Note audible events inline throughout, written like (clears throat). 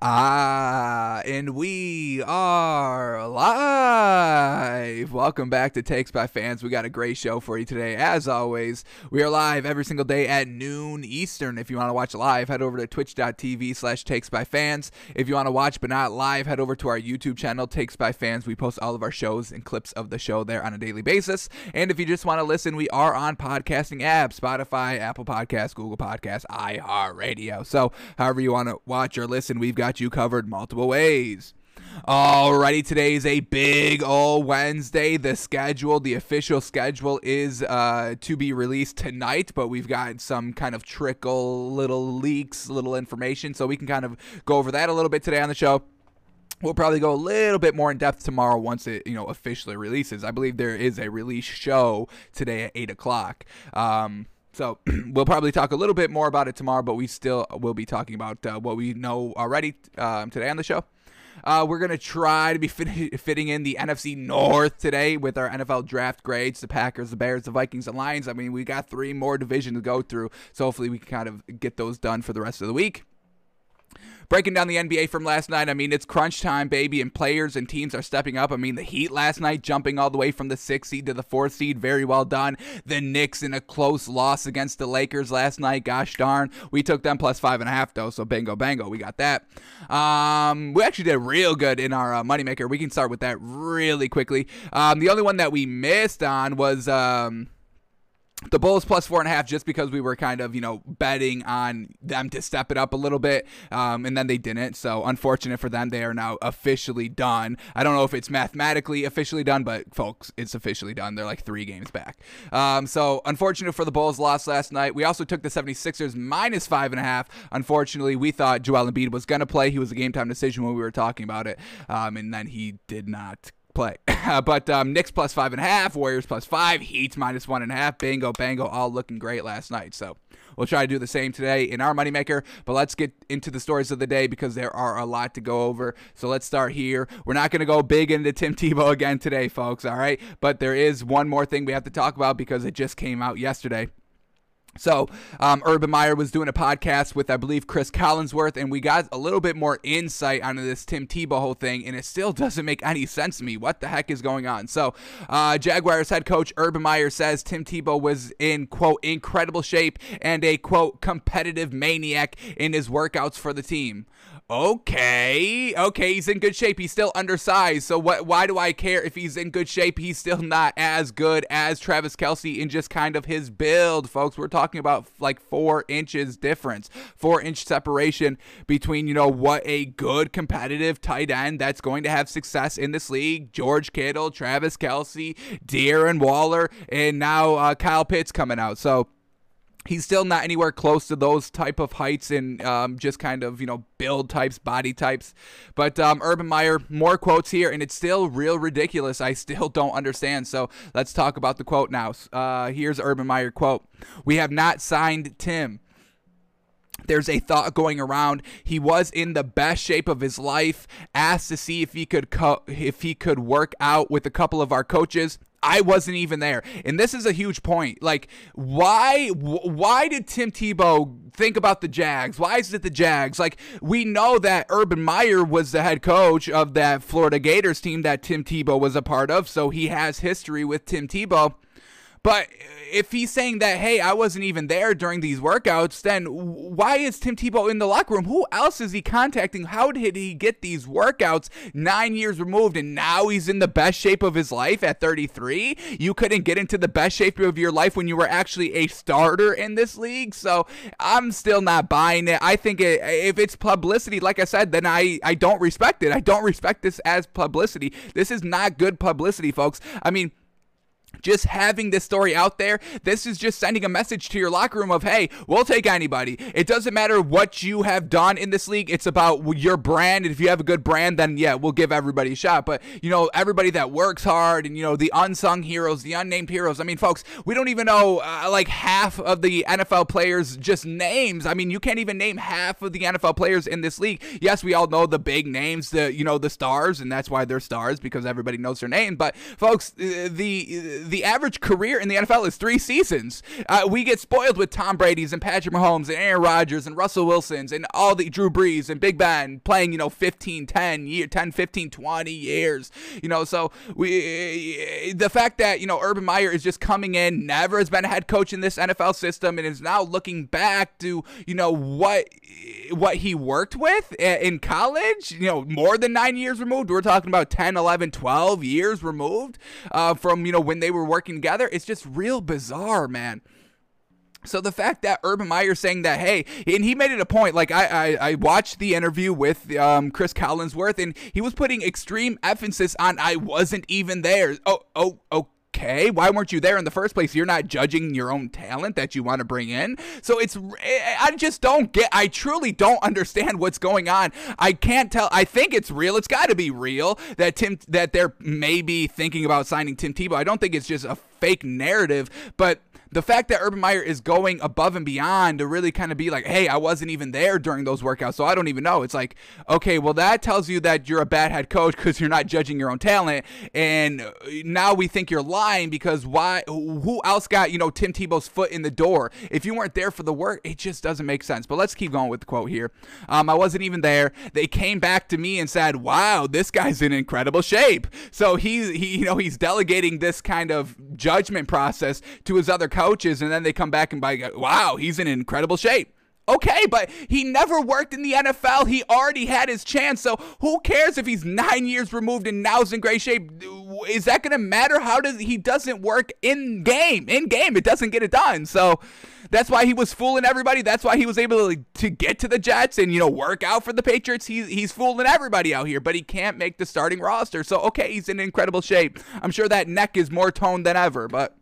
Ah, and we are live. Welcome back to Takes by Fans. We got a great show for you today. As always, we are live every single day at noon Eastern. If you want to watch live, head over to twitch.tv slash takes by fans. If you want to watch but not live, head over to our YouTube channel, Takes by Fans. We post all of our shows and clips of the show there on a daily basis. And if you just want to listen, we are on podcasting apps, Spotify, Apple Podcasts, Google Podcasts, iHeartRadio. So however you want to watch or listen, we've got you covered multiple ways. Alrighty, today is a big old Wednesday. The schedule, the official schedule, is uh, to be released tonight, but we've got some kind of trickle, little leaks, little information, so we can kind of go over that a little bit today on the show. We'll probably go a little bit more in depth tomorrow once it you know officially releases. I believe there is a release show today at eight o'clock. Um, so (clears throat) we'll probably talk a little bit more about it tomorrow, but we still will be talking about uh, what we know already um, today on the show. Uh, we're going to try to be fit- fitting in the NFC North today with our NFL draft grades the Packers, the Bears, the Vikings, and Lions. I mean, we got three more divisions to go through, so hopefully we can kind of get those done for the rest of the week breaking down the NBA from last night. I mean, it's crunch time, baby, and players and teams are stepping up. I mean, the Heat last night jumping all the way from the sixth seed to the fourth seed, very well done. The Knicks in a close loss against the Lakers last night. Gosh darn, we took them plus five and a half though, so bingo bango, we got that. Um, we actually did real good in our uh, moneymaker. We can start with that really quickly. Um, the only one that we missed on was um the Bulls plus four and a half just because we were kind of, you know, betting on them to step it up a little bit. Um, and then they didn't. So unfortunate for them. They are now officially done. I don't know if it's mathematically officially done, but folks, it's officially done. They're like three games back. Um, so unfortunate for the Bulls lost last night. We also took the 76ers minus five and a half. Unfortunately, we thought Joel Embiid was going to play. He was a game time decision when we were talking about it. Um, and then he did not play. (laughs) but um, Knicks plus five and a half, Warriors plus five, Heat minus one and a half. Bingo, bango, all looking great last night. So we'll try to do the same today in our moneymaker. But let's get into the stories of the day because there are a lot to go over. So let's start here. We're not going to go big into Tim Tebow (laughs) again today, folks. All right. But there is one more thing we have to talk about because it just came out yesterday. So, um, Urban Meyer was doing a podcast with, I believe, Chris Collinsworth, and we got a little bit more insight onto this Tim Tebow whole thing, and it still (laughs) doesn't make any sense to me. What the heck is going on? So, uh, Jaguars head coach Urban Meyer says Tim Tebow was in, quote, incredible shape and a, quote, competitive maniac in his workouts for the team okay, okay, he's in good shape. He's still undersized. So what? Why do I care if he's in good shape? He's still not as good as Travis Kelce in just kind of his build, folks. We're talking about like four inches difference, four inch separation between you know what a good competitive tight end that's going to have success in this league. George Kittle, Travis Kelce, Darren Waller, and now uh, Kyle Pitts coming out. So he's still not anywhere close to those type of heights and um, just kind of you know build types body types. But um, urban meyer more quotes here and it's still real ridiculous. I still (laughs) don't understand. So let's talk about the quote now. Uh, here's urban meyer quote. We have not signed tim there's a thought going around he was in the best shape of his life asked to see if he could co- if he could work out with a couple of our coaches I wasn't even there. And this is a huge point. Like why why did Tim Tebow think about the Jags? Why is it the Jags? Like we know that Urban Meyer was the head coach of that Florida Gators team that Tim Tebow was a part of, so he has history with Tim Tebow. But if he's saying that, hey, I wasn't even there during these workouts, then why is Tim Tebow in the locker room? Who else is he contacting? How did he get these workouts nine years removed and now he's in the best shape of his life at 33? You couldn't get into the best shape of your life when you were actually a starter in this league. So I'm still not buying it. I think it, if it's publicity, like I said, then I, I don't respect it. I don't respect this as publicity. This is not good publicity, folks. I mean, just having this story out there, this is just sending a message to your locker room of, hey, we'll take anybody. It doesn't matter what you have done in this league. It's about your brand. And if you have a good brand, then yeah, we'll give everybody a shot. But, you know, everybody that works hard and, you know, the unsung heroes, the unnamed heroes. I mean, folks, we don't even know uh, like half of the NFL players just names. I mean, you can't even name half of the NFL players in this league. Yes, we all know the big names, the, you know, the stars, and that's why they're stars because everybody knows their name. But, folks, uh, the, the the average career in the NFL is three seasons. Uh, we get spoiled with Tom Brady's and Patrick Mahomes and Aaron Rodgers and Russell Wilson's and all the Drew Brees and Big Ben playing, you know, 15, 10 year, 10, 15, 20 years. You know, so we the fact that, you know, Urban Meyer is just coming in, never has been a head coach in this NFL system and is now looking back to, you know, what what he worked with in college, you know, more than 9 years removed. We're talking about 10, 11, 12 years removed uh, from, you know, when they were working together. It's just real bizarre, man. So the fact that Urban Meyer saying that, hey, and he made it a point. Like I, I, I watched the interview with um, Chris Collinsworth, and he was putting extreme emphasis on I wasn't even there. Oh, oh, oh okay, why weren't you there in the first place? You're not judging your own talent that you want to bring in. So it's, eh, eh, I just don't get, I truly don't understand what's going on. I can't tell. I think it's real. It's got to be real that Tim, that they're maybe thinking about signing Tim Tebow. I don't think it's just a fake narrative, but the fact that Urban Meyer is going above and beyond to really kind of be like, hey, I wasn't even there during those workouts, so I don't even know. It's like, okay, well, that tells you that you're a bad head coach because you're not judging your own talent. And now we think you're lying because why? Who else got, you know, Tim Tebow's foot in the door? If you weren't there for the work, it just doesn't make sense. But let's keep going with the quote here. Um, I wasn't even there. They came back to me and said, wow, this guy's in incredible shape. So he, he you know, he's delegating this kind of judgment process to his other coaches, and then they come back and by, wow, he's in incredible shape. Okay, but he never worked in the NFL. He already had his chance. So who cares if he's nine years removed and now's in great shape? Is that going to matter? How does he doesn't work in game? In game, it doesn't get it done. So that's why he was fooling everybody. That's why he was able to, to get to the Jets and you know work out for the Patriots. He's he's fooling everybody out here, but he can't make the starting roster. So okay, he's in incredible shape. I'm sure that neck is more toned than ever, but.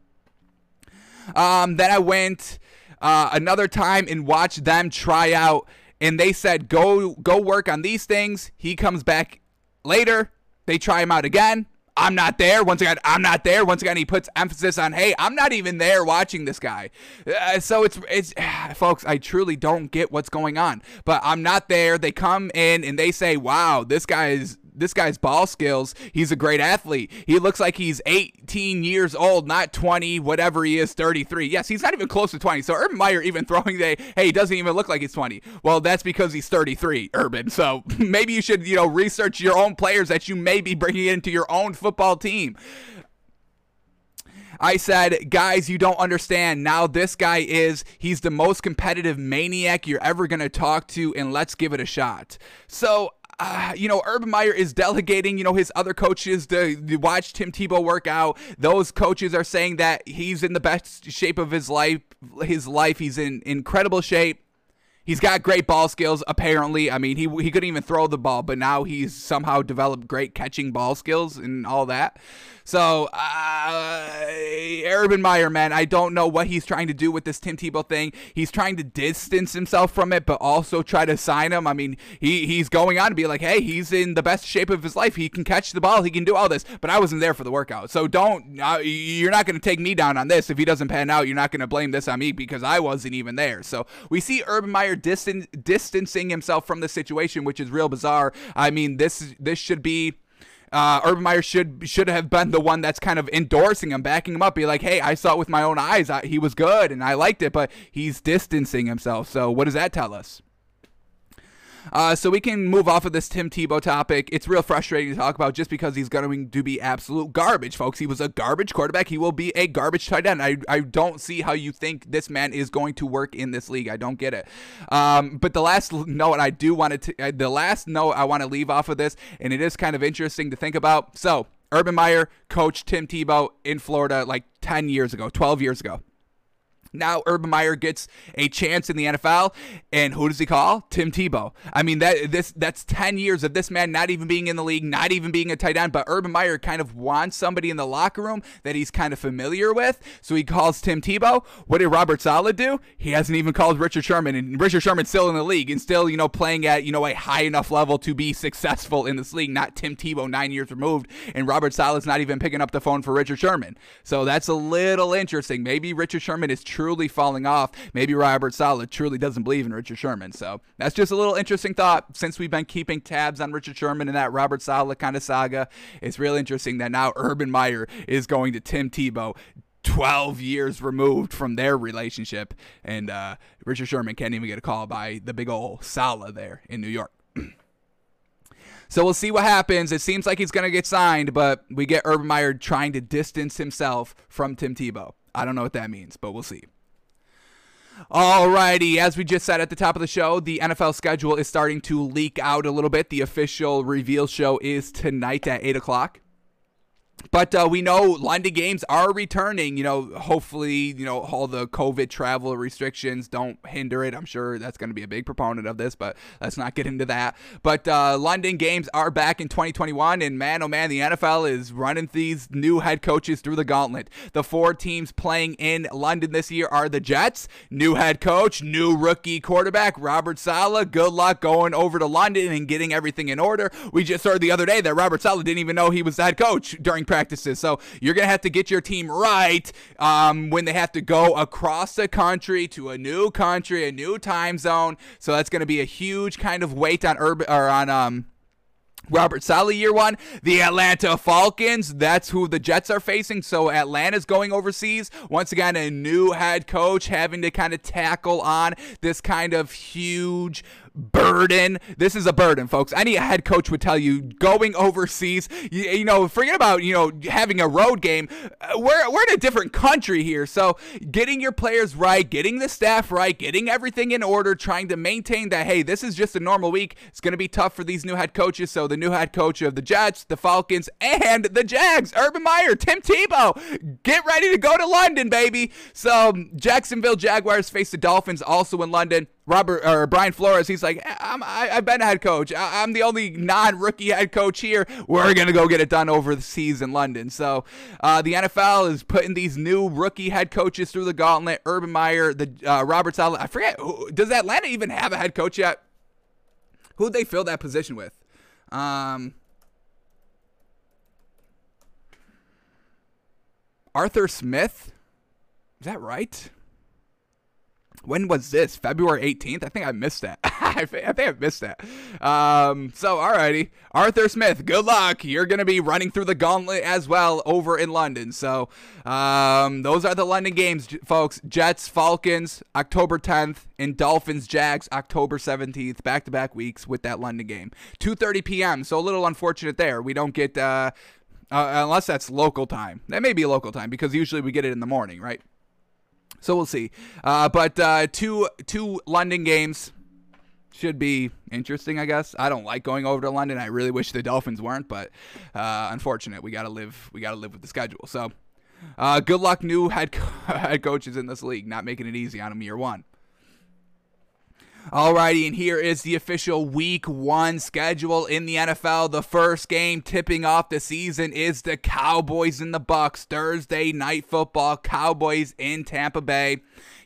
Um, then I went uh, another time and watched them try out, and they said go go work on these things. He comes back later. They try him out again. I'm not there. Once again, I'm not there. Once again, he puts emphasis on, "Hey, I'm not even there watching this guy." Uh, so it's it's, (sighs) folks. I truly don't get what's going on. But I'm not there. They come in and they say, "Wow, this guy is this guy's ball skills. He's a great athlete. He looks like he's 18 years old, not 20, whatever he is, 33. Yes, he's not even close to 20. So Urban Meyer even (laughs) throwing the, hey, he doesn't even look like he's 20. Well, that's because he's 33, Urban. So (laughs) maybe you should, you know, research your own players that you may be bringing into your own football team. I said, guys, you don't understand. Now this guy is, he's the most competitive maniac you're ever going to talk to, and let's give it a shot. So uh, you know, Urban Meyer is delegating, you know, his other coaches to, to, watch Tim Tebow work out. Those coaches are saying that he's in the best shape of his life. His life, he's in incredible shape. He's got great ball skills, apparently. I mean, he, he couldn't even throw the ball, but now he's somehow developed great catching ball skills and all that. So, uh, Urban Meyer, man, I don't know what he's trying to do with this Tim Tebow thing. He's trying to distance himself from it, but also try to sign him. I mean, he, he's going on to be like, hey, he's in the best shape of his life. He can catch the ball. He can do all this, but I wasn't there for the workout. So don't, uh, you're not going to take me down on this. If he doesn't pan out, you're not going to blame this on me because I wasn't even there. So we see Urban Meyer distan- distancing himself from the situation, which is real bizarre. I mean, this this should be uh, Urban Meyer should should have been the one that's kind of endorsing him, backing him up, be like, "Hey, I saw it with my own eyes. I, he was good, and I liked it." But he's distancing himself. So what does that tell us? Uh, so we can move off of this Tim Tebow topic. It's real frustrating to talk about just because he's going to be absolute garbage, folks. He was a garbage quarterback. He will be a garbage tight end. I, I don't see how you think this man is going to work in this league. I don't get it. Um, but the last note I do want to, uh, the last note I want to leave off of this, and it is kind of interesting to think about. So Urban Meyer coached Tim Tebow in Florida like 10 years ago, 12 years ago. Now Urban Meyer gets a chance in the NFL, and who does he call? Tim Tebow. I mean that this that's ten years of this man not even being in the league, not even being a tight end, but Urban Meyer kind of wants somebody in the locker room that he's kind of familiar with, so he calls Tim Tebow. What did Robert Saleh do? He hasn't even called Richard Sherman, and Richard Sherman's still in the league and still you know playing at you know a high enough level to be successful in this league. Not Tim Tebow, nine years removed, and Robert Saleh's not even picking up the phone for Richard Sherman. So that's a little interesting. Maybe Richard Sherman is. Truly falling off. Maybe Robert Saleh truly doesn't believe in Richard Sherman. So that's just a little interesting thought since we've been keeping tabs on Richard Sherman and that Robert Saleh kind of saga. It's really interesting that now Urban Meyer is going to Tim Tebow. 12 years removed from their relationship, and uh, Richard Sherman can't even get a call by the big old Saleh there in New York. (clears throat) So we'll see what happens. It seems like he's going to get signed, but we get Urban Meyer trying to distance himself from Tim Tebow. I don't know what that means, but we'll see. Alrighty, as we just said at the top of the show, the NFL schedule is starting to leak out a little bit. The official reveal show is tonight at 8 o'clock. But uh, we know London games are returning. You know, hopefully, you know, all the COVID travel restrictions don't hinder it. I'm sure that's going to be a big proponent of this, but let's not get into that. But uh, London games are back in 2021, and man, oh man, the NFL is running these new head coaches through the gauntlet. The four teams playing in London this year are the Jets, new head coach, new rookie quarterback, Robert Saleh. Good luck going over to London and getting everything in order. We just heard the other day that Robert Saleh didn't even know he was the head coach during practices. So you're going to have to get your team right um, when they have to go across the country to a new country, a new time zone. So that's going to be a huge kind of weight on urban or on um Robert Saleh year one. The Atlanta Falcons, that's who the Jets are facing. So Atlanta's going overseas. Once again, a new head coach having to kind of tackle on this kind of huge burden. This is a burden, folks. Any head coach would tell you going overseas, you, you know, forget about, you know, having a road game. Uh, we're, we're in a different country here. So getting your players right, getting the staff right, getting everything in order, trying to maintain that, hey, this is just a normal week. It's going to be tough for these new head coaches. So the new head coach of the Jets, the Falcons, and the Jags, Urban Meyer, Tim Tebow, get ready to go to London, baby. So Jacksonville Jaguars face the Dolphins also in London. Robert or Brian Flores, he's like, I'm, I, have been a head coach. I, am the only non-rookie head coach here. We're gonna go get it done over the seas in London. So uh, the NFL is putting these new rookie head coaches through the gauntlet. Urban Meyer, the uh, Robert Saleh. I forget. Who, does Atlanta even have a head coach yet? Who'd they fill that position with? Um, Arthur Smith. Is that right? When was this? February 18th? I think I missed that. (laughs) I think I missed that. Um, so, alrighty. Arthur Smith, good luck. You're going to be running through the gauntlet as well over in London. So, um, those are the London games, folks. Jets, Falcons, October 10th, and Dolphins, Jags, October 17th. Back to back weeks with that London game. 2.30 p.m. So, a little unfortunate there. We don't get, uh, uh, unless that's local time. That may be local time because usually we get it in the morning, right? So we'll see. Uh, but uh, two two London games should be interesting, I guess. I don't like going over to London. I really wish the Dolphins weren't, but uh, unfortunate. We gotta live. We gotta live with the schedule. So, uh, good luck, new head co- (laughs) head coaches in this league. Not making it easy on them year one. Alrighty, and here is the official week one schedule in the NFL. The first game tipping off the season is the Cowboys and the Bucks. Thursday night football, Cowboys in Tampa Bay.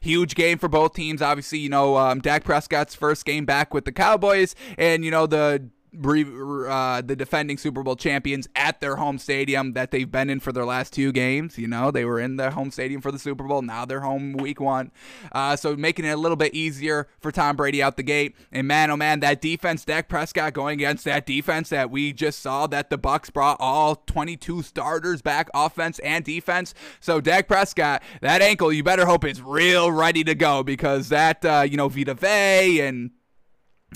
Huge game for both teams. Obviously, you know, um, Dak Prescott's first game back with the Cowboys, and you know the uh, the defending Super Bowl champions at their home stadium that they've been in for their last two games. You know, they were in their home stadium for the Super Bowl. Now they're home week one. Uh, so making it a little bit easier for Tom Brady out the gate. And man, oh man, that defense, Dak Prescott going against that defense that we just saw that the Bucks brought all 22 starters back, offense and defense. So Dak Prescott, that ankle, you better hope it's real ready to go because that, uh, you know, Vita Vea and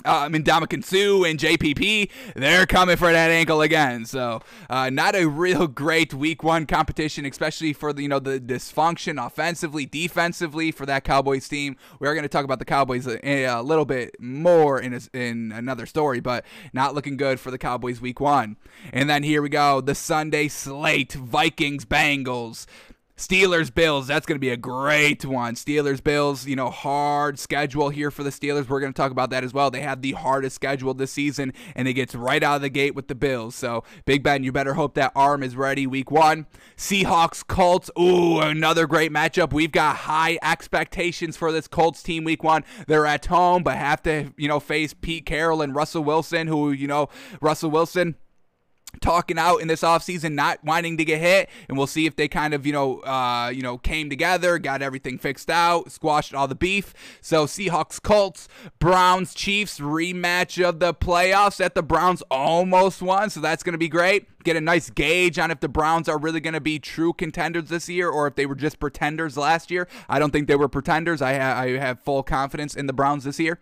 uh, Ndamukong Suh and JPP, they're coming for that ankle again. So, uh, not a real great week one competition, especially for the, you know the dysfunction offensively, defensively for that Cowboys team. We are going to talk about the Cowboys a, a little bit more in a, in another story, but not looking good for the Cowboys week one. And then here we go, the Sunday slate: Vikings, Bengals. Steelers Bills, that's going to be a great one. Steelers Bills, you know, hard schedule here for the Steelers. We're going to talk about that as well. They have the hardest schedule this season, and it gets right out of the gate with the Bills. So, Big Ben, you better hope that arm is ready week one. Seahawks Colts, ooh, another great matchup. We've got high expectations for this Colts team week one. They're at home, but have to, you know, face Pete Carroll and Russell Wilson, who, you know, Russell Wilson talking out in this offseason, not wanting to get hit, and we'll see if they kind of, you know, uh, you know, came together, got everything fixed out, squashed all the beef. So Seahawks, Colts, Browns, Chiefs rematch of the playoffs that the Browns almost won, so that's going to be great. Get a nice gauge on if the Browns are really going to be true contenders this year or if they were just pretenders last year. I don't think they were pretenders. I, ha- I have full confidence in the Browns this year.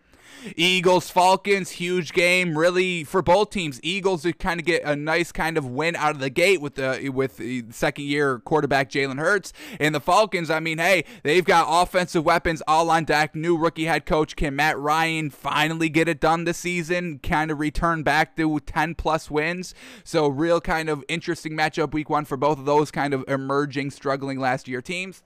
Eagles Falcons, huge game, really for both teams. Eagles to kind of get a nice kind of win out of the gate with the with the second year quarterback Jalen Hurts, and the Falcons. I mean, hey, they've got offensive weapons all on deck. New rookie head coach can Matt Ryan finally get it done this season? Kind of return back to 10 plus wins. So real kind of interesting matchup week one for both of those kind of emerging, struggling last year teams.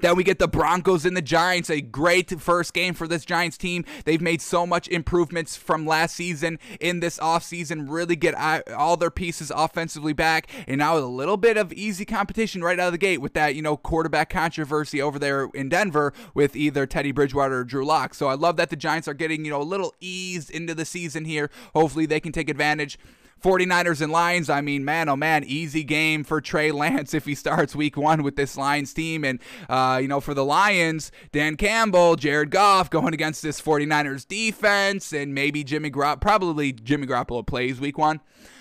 Then we get the Broncos and the Giants, a great first game for this Giants team. They've made so much improvements from last season in this offseason, really get all their pieces offensively back. And now a little bit of easy competition right out of the gate with that, you know, quarterback controversy over there in Denver with either Teddy Bridgewater or Drew Lock. So I love that the Giants are getting, you know, a little eased into the season here. Hopefully they can take advantage. 49ers and Lions, I mean, man, oh man, easy game for Trey Lance (laughs) if he starts week one with this Lions team. And, uh, you know, for the Lions, Dan Campbell, Jared Goff going against this 49ers defense, and maybe Jimmy Garoppolo, probably Jimmy Garoppolo plays week one.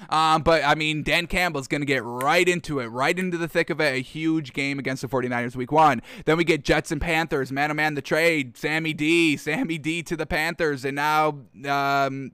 Um, but, I mean, Dan Campbell's going to get right into it, right into the thick of it. A huge game against the 49ers week one. Then we get Jets and Panthers, man oh man, the trade, Sammy D, Sammy D to the Panthers, and now, um,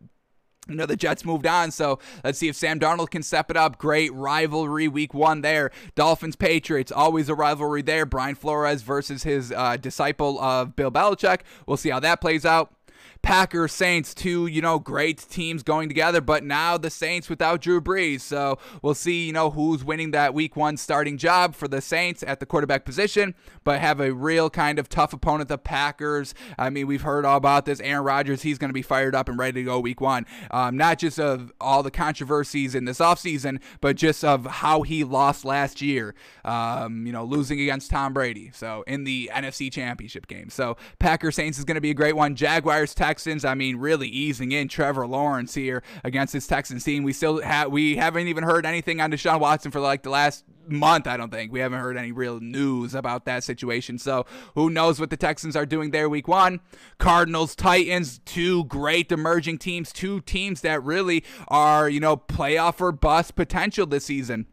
you know, the Jets moved on, so let's see if Sam Darnold can step it up. Great rivalry week one there. Dolphins Patriots, always a rivalry there. Brian Flores versus his uh, disciple of Bill Belichick. We'll see how that plays out. Packers, Saints, two, you know, great teams going together, but now the Saints without Drew Brees. So we'll see, you know, who's winning that week one starting job for the Saints at the quarterback position, but have a real kind of tough opponent, the Packers. I mean, we've heard all about this. Aaron Rodgers, he's going to be fired up and ready to go week one. Um, not just of all the controversies in this offseason, but just of how he lost last year, um, you know, losing against Tom Brady. So in the NFC Championship game. So Packers Saints is going to be a great one. Jaguars, Texans, I mean, really easing in Trevor Lawrence here against this Texans team. We still have we haven't even heard anything on Deshaun Watson for like the last month, I don't think. We haven't heard any real news about that situation. So who knows what the Texans are doing there week one. Cardinals, Titans, two great emerging teams, two teams that really are, you know, playoff or bust potential this season.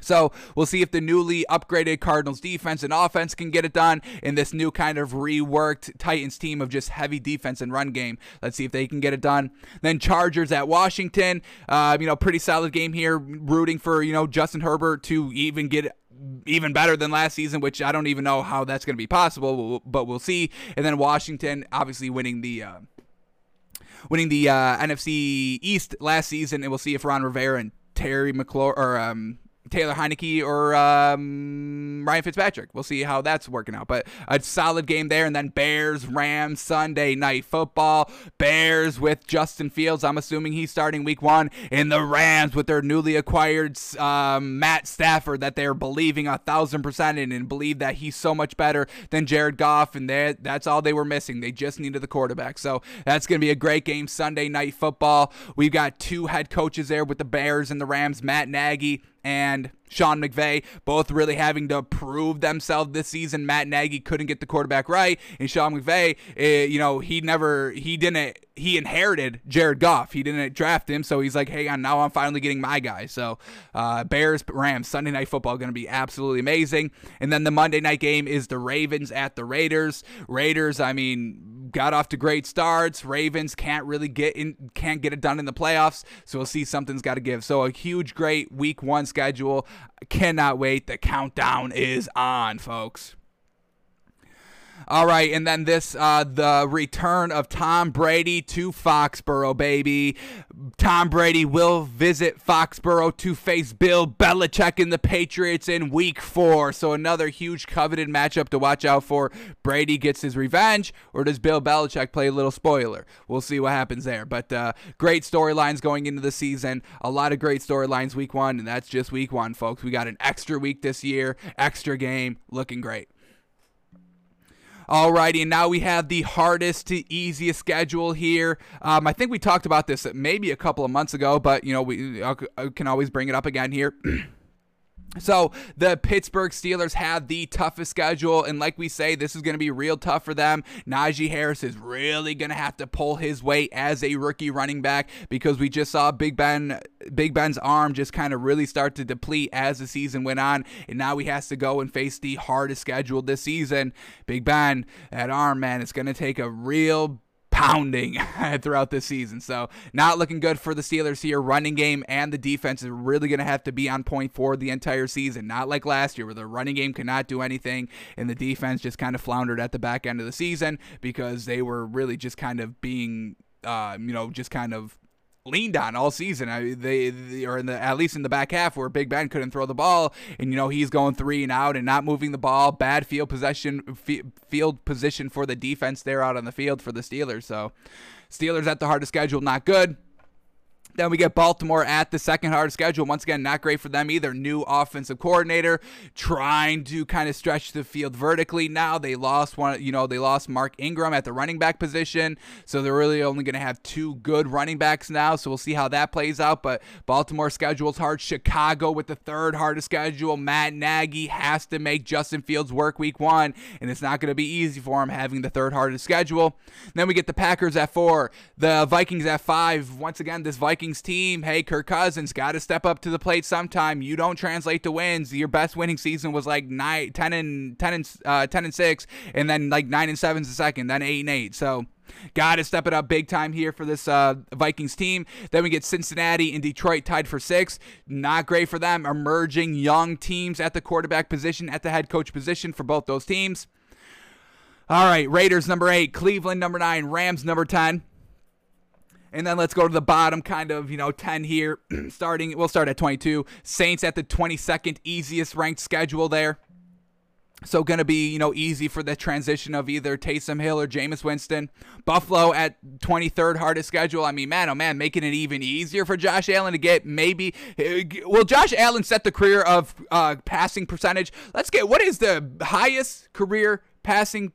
So we'll see if the newly upgraded Cardinals defense and offense can get it done in this new kind of reworked Titans team of just heavy defense and run game. Let's see if they can get it done. Then Chargers at Washington. Uh, you know, pretty solid game here. Rooting for you know Justin Herbert to even get even better than last season, which I don't even know how that's going to be possible, but we'll see. And then Washington obviously winning the. Uh, winning the uh, NFC East last season, and we'll see if Ron Rivera and Terry McLaurin or um, Taylor Heinicke or um, Ryan Fitzpatrick. We'll see how that's working out. But a solid game there. And then Bears, Rams, Sunday night football. Bears with Justin Fields. I'm assuming he's starting week one. And the Rams with their newly acquired um, Matt Stafford that they're believing a thousand percent in and believe that he's so much better than Jared Goff. And that's all they were missing. They just needed the quarterback. So that's going to be a great game. Sunday night football. We've got two head coaches there with the Bears and the Rams, Matt Nagy and Sean McVay, both really having to prove themselves this season. Matt Nagy couldn't get the quarterback right, and Sean McVay, uh, you know, he never, he didn't, he inherited Jared Goff. He didn't draft him, so he's like, hey, now I'm finally getting my guy. So, uh, Bears, Rams, Sunday night football going to be absolutely amazing. And then the Monday night game is the Ravens at the Raiders. Raiders, I mean, got off to great starts. Ravens can't really get in, can't get it done in the playoffs. So we'll see something's got to give. So a huge, great week one schedule. Cannot wait. The countdown is on, folks. All right, and then this, uh, the return of Tom Brady to Foxborough, baby. Tom Brady will visit Foxborough to face Bill Belichick and the Patriots in Week Four. So another huge coveted matchup to watch out for. Brady gets his revenge, or does Bill Belichick play a little spoiler? We'll see what happens there. But uh, great storylines going into the season. A lot of great storylines Week One, and that's just Week One, folks. We got an extra week this year, extra game, looking great. Alrighty, and now we have the hardest to easiest schedule here. Um, I think we talked about this maybe a couple of months ago, but you know we uh, can always bring it up again here. (clears throat) So the Pittsburgh Steelers have the toughest schedule, and like we say, this is going to be real tough for them. Najee Harris is really going to have to pull his weight as a rookie running back because we just saw Big Ben, Big Ben's arm just kind of really start to deplete as the season went on, and now he has to go and face the hardest schedule this season. Big Ben, that arm man, it's going to take a real pounding (laughs) throughout this season. So, not looking good for the Steelers here. Running game and the defense is really going to have to be on point for the entire season. Not like last year, where the running game could not do anything and the defense just kind of floundered at the back end of the season because they were really just kind of being, uh, you know, just kind of leaned on all season. I, they, they or in the at least in the back half where Big Ben couldn't throw the ball, and you know he's going three and out and not moving the ball. Bad field possession, field position for the defense there out on the field for the Steelers. So Steelers at the hardest schedule, not good. Then we get Baltimore at the second hardest schedule. Once again, not great for them either. New offensive coordinator trying to kind of stretch the field vertically. Now they lost one, you know, they lost Mark Ingram at the running back position. So they're really only going to have two good running backs now. So we'll see how that plays out. But Baltimore schedule's hard. Chicago with the third hardest schedule. Matt Nagy has to make Justin Fields work week one. And it's not going to be easy for him having the third hardest schedule. Then we get the Packers at four, the Vikings at five. Once again, this Vikings Vikings team, hey, Kirk Cousins got to step up to the plate sometime. You don't translate to wins. Your best winning season was like nine, 10 and 10 and uh, 10 and 6 and then like 9 and 7 is the second, then 8 and 8. So, Got to step it up big time here for this uh, Vikings team. Then we get Cincinnati and Detroit tied for six. Not great for them. Emerging young teams at the quarterback position, at the head coach position for both those teams. All right, Raiders number eight, Cleveland number nine, Rams number 10. And then let's go to the bottom, kind of, you know, 10 here. (clears throat) Starting, we'll start at 22. Saints at the 22nd easiest ranked schedule there. So going to be, you know, easy for the transition of either Taysom Hill or Jameis Winston. Buffalo at 23rd hardest schedule. I mean, man, oh man, making it even easier for Josh Allen to get maybe. Uh, will Josh Allen set the career of uh, passing percentage? Let's get what is the highest career passing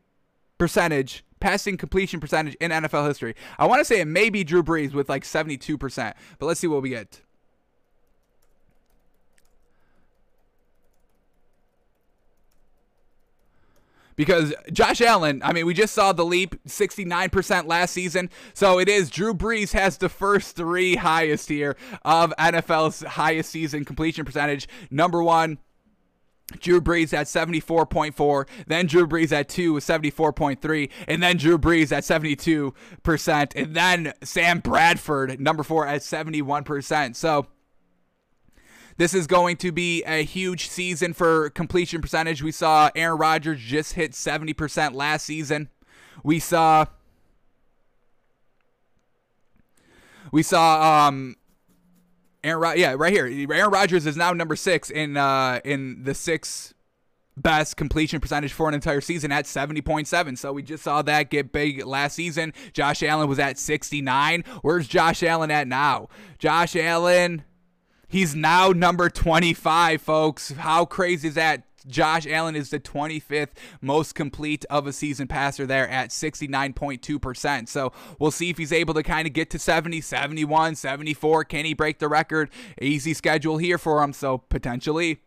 percentage passing completion percentage in NFL history. I want to say it may be Drew Brees with like 72%, but let's see what we get. because Josh Allen, I mean, we just saw the leap 69% last season. So it is Drew Brees has the first three highest here of NFL's highest season completion percentage. Number one, Drew Brees at 74.4, then Drew Brees at 2 with 74.3, and then Drew Brees at 72%, and then Sam Bradford, number 4, at 71%. So this is going to be a huge season for completion percentage. We saw Aaron Rodgers just hit 70% last season. We saw we saw um Aaron, yeah, right here. Aaron Rodgers is now number six in uh, in the six best completion percentage for an entire season at 70.7. So we just saw that get big last season. Josh Allen was at 69. Where's Josh Allen at now? Josh Allen, he's now number 25, folks. How crazy is that? Josh Allen is the 25th most complete of a season passer there at 69.2%. So we'll see if he's able to kind of get to 70, 71, 74. Can he break the record? Easy schedule here for him. So potentially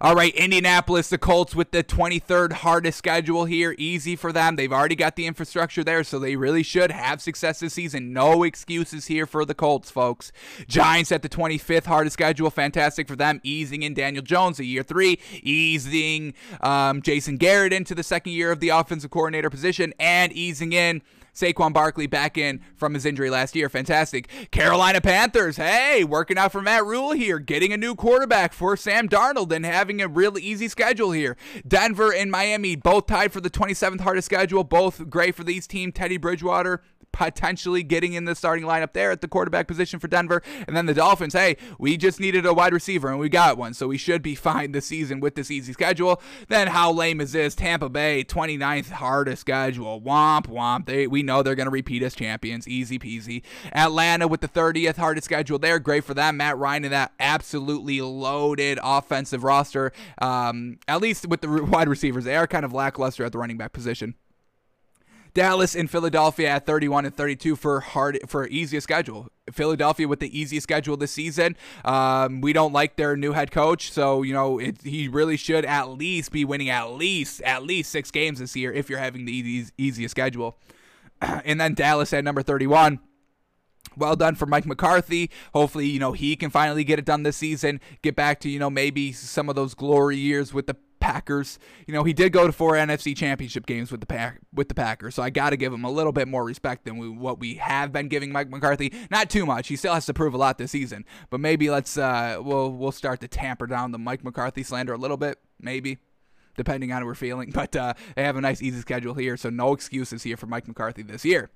all right, Indianapolis, the Colts with the 23rd hardest schedule here. Easy for them. They've already got the infrastructure there, so they really should have success this season. No excuses here for the Colts, folks. Giants at the 25th hardest schedule. Fantastic for them. Easing in Daniel Jones, a year three. Easing um, Jason Garrett into the second year of the offensive coordinator position, and easing in Saquon Barkley back in from his injury last year. Fantastic. Carolina Panthers, hey, working out for Matt Rhule here, getting a new quarterback for Sam Darnold and having a really easy schedule here. Denver and Miami both tied for the 27th hardest schedule, both great for these teams. Teddy Bridgewater potentially getting in the starting lineup there at the quarterback position for Denver. And then the Dolphins, hey, we just needed a wide receiver and we got one, so we should be fine this season with this easy schedule. Then how lame is this? Tampa Bay, 29th hardest schedule. Womp womp. They we know they're gonna repeat as champions. Easy peasy. Atlanta with the 30th hardest schedule there. Great for them. Matt Ryan and that absolutely loaded offensive roster. Um, at least with the (laughs) wide receivers, they are kind of lackluster at the running back position. Dallas and Philadelphia at 31 and 32 for hard for easiest schedule. Philadelphia with the easiest schedule this season. Um, we don't like their new head coach, so you know it, he really should at least be winning at least at least six games this year if you're having the easy, easiest schedule. (clears throat) and then Dallas at number 31 well done for Mike McCarthy. Hopefully, you know, he can finally get it done this season, get back to, you know, maybe some of those glory years with the Packers. You know, he did go to four NFC championship games with the pack with the Packers, so I got to give him a little bit more respect than we, what we have been giving Mike McCarthy. Not too much. He still has to prove a lot this season, but maybe let's uh we'll we'll start to tamper down the Mike McCarthy slander a little bit, maybe depending on how we're feeling. (laughs) But uh, they have a nice, easy schedule here, so no excuses here for Mike McCarthy this year.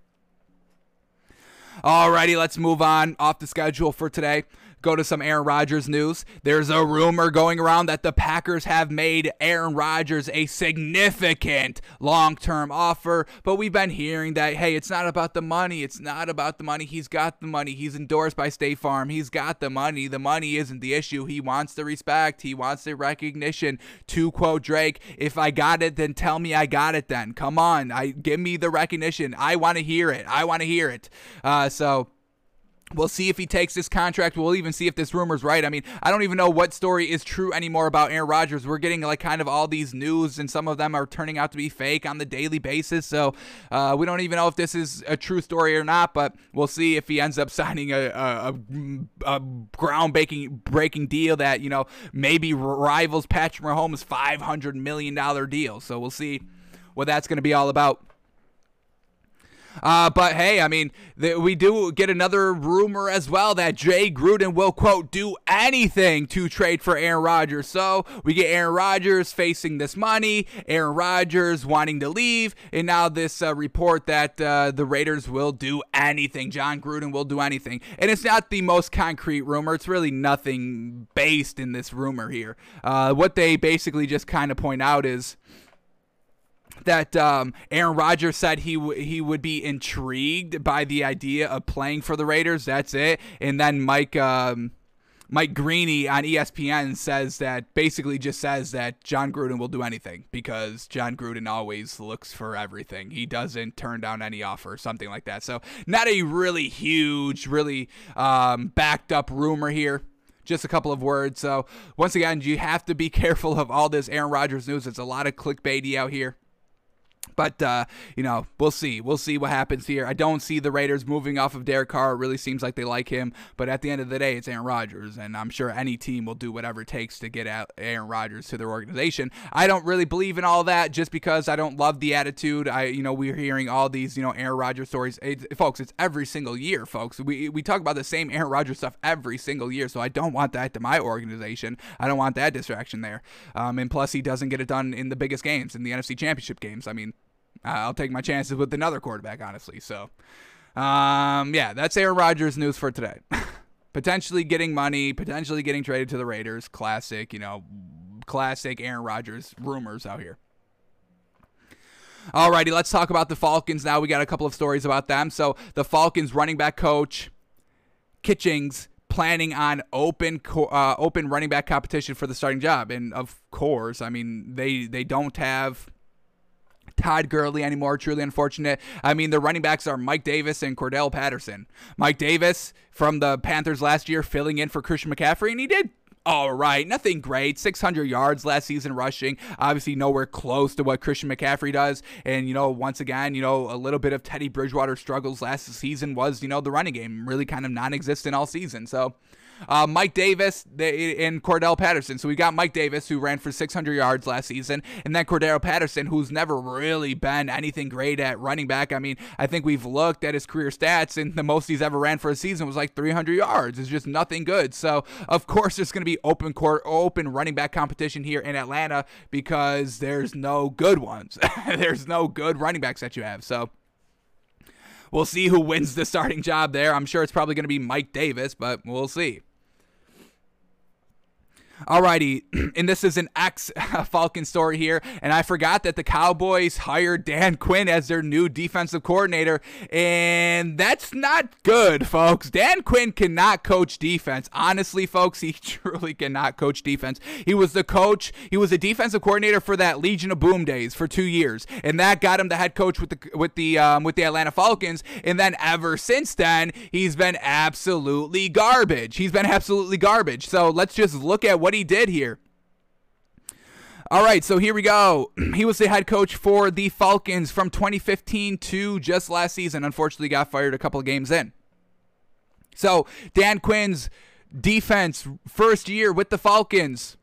Alrighty, let's move on off the schedule for today go to some Aaron Rodgers news. There's a rumor going around that the Packers have made Aaron Rodgers a significant long term offer, but we've been hearing that, hey, it's not about the money. It's not about the money. He's got the money. He's endorsed by State Farm. He's got the money. The money isn't the issue. He wants the respect. He wants the recognition. To quote Drake, if I got it, then tell me I got it then. Come on. I give me the recognition. I want to hear it. I want to hear it. Uh, so We'll see if he takes this contract. We'll even see if this rumor's right. I mean, I don't even know what story is true anymore about Aaron Rodgers. We're getting like kind of all these news, and some of them are turning out to be fake on the daily basis. So uh, we don't even know if this is a true story or not. But we'll see if he ends up (laughs) signing a, a, a groundbreaking breaking deal that you know maybe rivals Patrick Mahomes' five hundred million dollar deal. So we'll see what that's going to be all about. Uh, but hey, I mean, we do get another rumor as well that Jay Gruden will, quote, do anything to trade for Aaron Rodgers. So we get Aaron Rodgers facing this money, Aaron Rodgers wanting to leave, and now this uh, report that uh, the Raiders will do anything. Jon Gruden will do anything. And it's not the most concrete rumor, it's really nothing based in this rumor here. Uh, what they basically just kind of point out is that um, Aaron Rodgers said he w- he would be intrigued by the idea of playing for the Raiders. That's it. And then Mike um, Mike Greeny on ESPN says that basically just says that Jon Gruden will do anything because Jon Gruden always looks for everything. He doesn't turn down any offer, something like that. So not a really huge, really um, backed up rumor here just a couple of words. So once again, you have to be (laughs) careful of all this Aaron Rodgers news. It's a lot of clickbaity out here. But uh, you know, we'll see. We'll see what happens here. I don't see the Raiders moving off of Derek Carr. It really seems like they like him. But at the end of the day, it's Aaron Rodgers, and I'm sure any team will do whatever it takes to get out Aaron Rodgers to their organization. I don't really believe in all that just because I don't love the attitude. I, you know, we're hearing all these, you know, Aaron Rodgers stories, folks. It's every single year, folks. We we talk about the same Aaron Rodgers stuff every single year. So I don't want that to my organization. I don't want that distraction there. Um, and plus, he doesn't get it done in the biggest games, in the NFC Championship games. I mean, I'll take my chances with another quarterback, honestly. So, um, yeah, that's Aaron Rodgers news for today. (laughs) potentially getting money, potentially getting traded to the Raiders. Classic, you know, classic Aaron Rodgers rumors out here. Alrighty, let's talk about the Falcons now. We got a couple of stories about them. So the Falcons running back coach Kitchings planning on open uh, open running back competition for the starting job, and of course, I mean they they don't have Todd Gurley anymore. Truly unfortunate. I mean, the running backs are Mike Davis and Cordell Patterson. Mike Davis from the Panthers last year filling in for Christian McCaffrey, and he did all right. Nothing great. 600 yards last season rushing. Obviously, nowhere close to what Christian McCaffrey does. And, you know, once again, you know, a little bit of Teddy Bridgewater struggles last season was, you know, the running game really kind of non existent all season. So, uh, Mike Davis and Cordell Patterson. So we got Mike Davis, who ran for 600 yards last season, and then Cordarrelle Patterson, who's never really been anything great at running back. I mean, I think we've looked at his career stats, and the most he's ever ran for a season was like 300 yards. It's just nothing good. So, of course, there's going to be open court, open running back competition here in Atlanta because there's no good ones. (laughs) there's no good running backs that you have. So, we'll see who wins the starting job there. I'm sure it's probably going to be Mike Davis, but we'll see. Alrighty, (clears throat) and this is an ex (laughs) Falcon story here, and I forgot that the Cowboys hired Dan Quinn as their new defensive coordinator, and that's not good, folks. Dan Quinn cannot coach defense. Honestly, folks, (laughs) he truly cannot coach defense. He was the coach, he was a defensive coordinator for that Legion of Boom days for two years, and that got him the head coach with the with the um, with the Atlanta Falcons, and then ever since then, he's been absolutely garbage. He's been absolutely garbage. So let's just look at what what he did here. All right, so here we go. (clears throat) He was the head coach for the Falcons from 2015 to just last season. Unfortunately, got fired a couple of games in. So, Dan Quinn's defense, first year with the Falcons,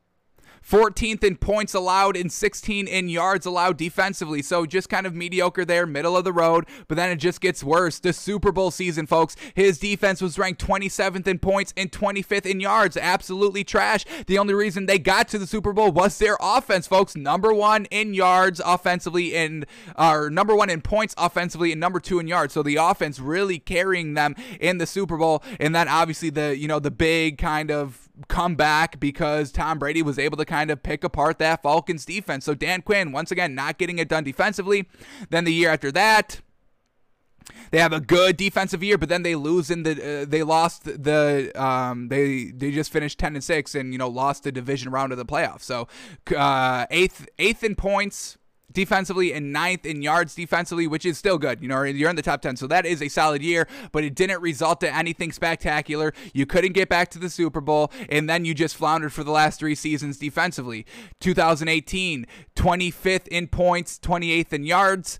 14th in points allowed and 16 in yards allowed defensively. So just kind of mediocre there, middle of the road. But then it just gets worse. The Super Bowl season, folks, his defense was ranked 27th in points and 25th in yards. Absolutely trash. The only reason they got to the Super Bowl was their offense, folks. Number one in yards offensively and or number one in points offensively and number two in yards. So the offense really carrying them in the Super Bowl. And then obviously the you know the big kind of come back because Tom Brady was able to kind of pick apart that Falcons defense. So Dan Quinn, once again, not getting it done defensively. Then the year after that, they have a good defensive year, but then they lose in the uh, they lost the um they they just finished ten and six and you know lost the division round of the playoffs. So uh, eighth eighth in points defensively and ninth in yards defensively, which is still good. You know, you're in the top 10. So that is a solid year, but it didn't result to anything spectacular. You couldn't get back to the Super Bowl, and then you just floundered for the last three seasons defensively. 2018, 25th in points, 28th in yards.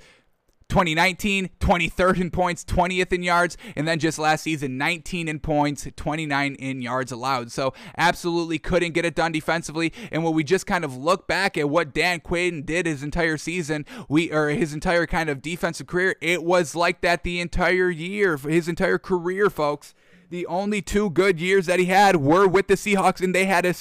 2019, 23rd in points, 20th in yards, and then just last season, 19 in points, 29 in yards allowed. So absolutely couldn't get it done defensively. And when we just kind of look back at what Dan Quinn did his entire season, we or his entire kind of defensive career, it was like that the entire year, his entire career, folks. The only two good years that he had were with the Seahawks, and they had a,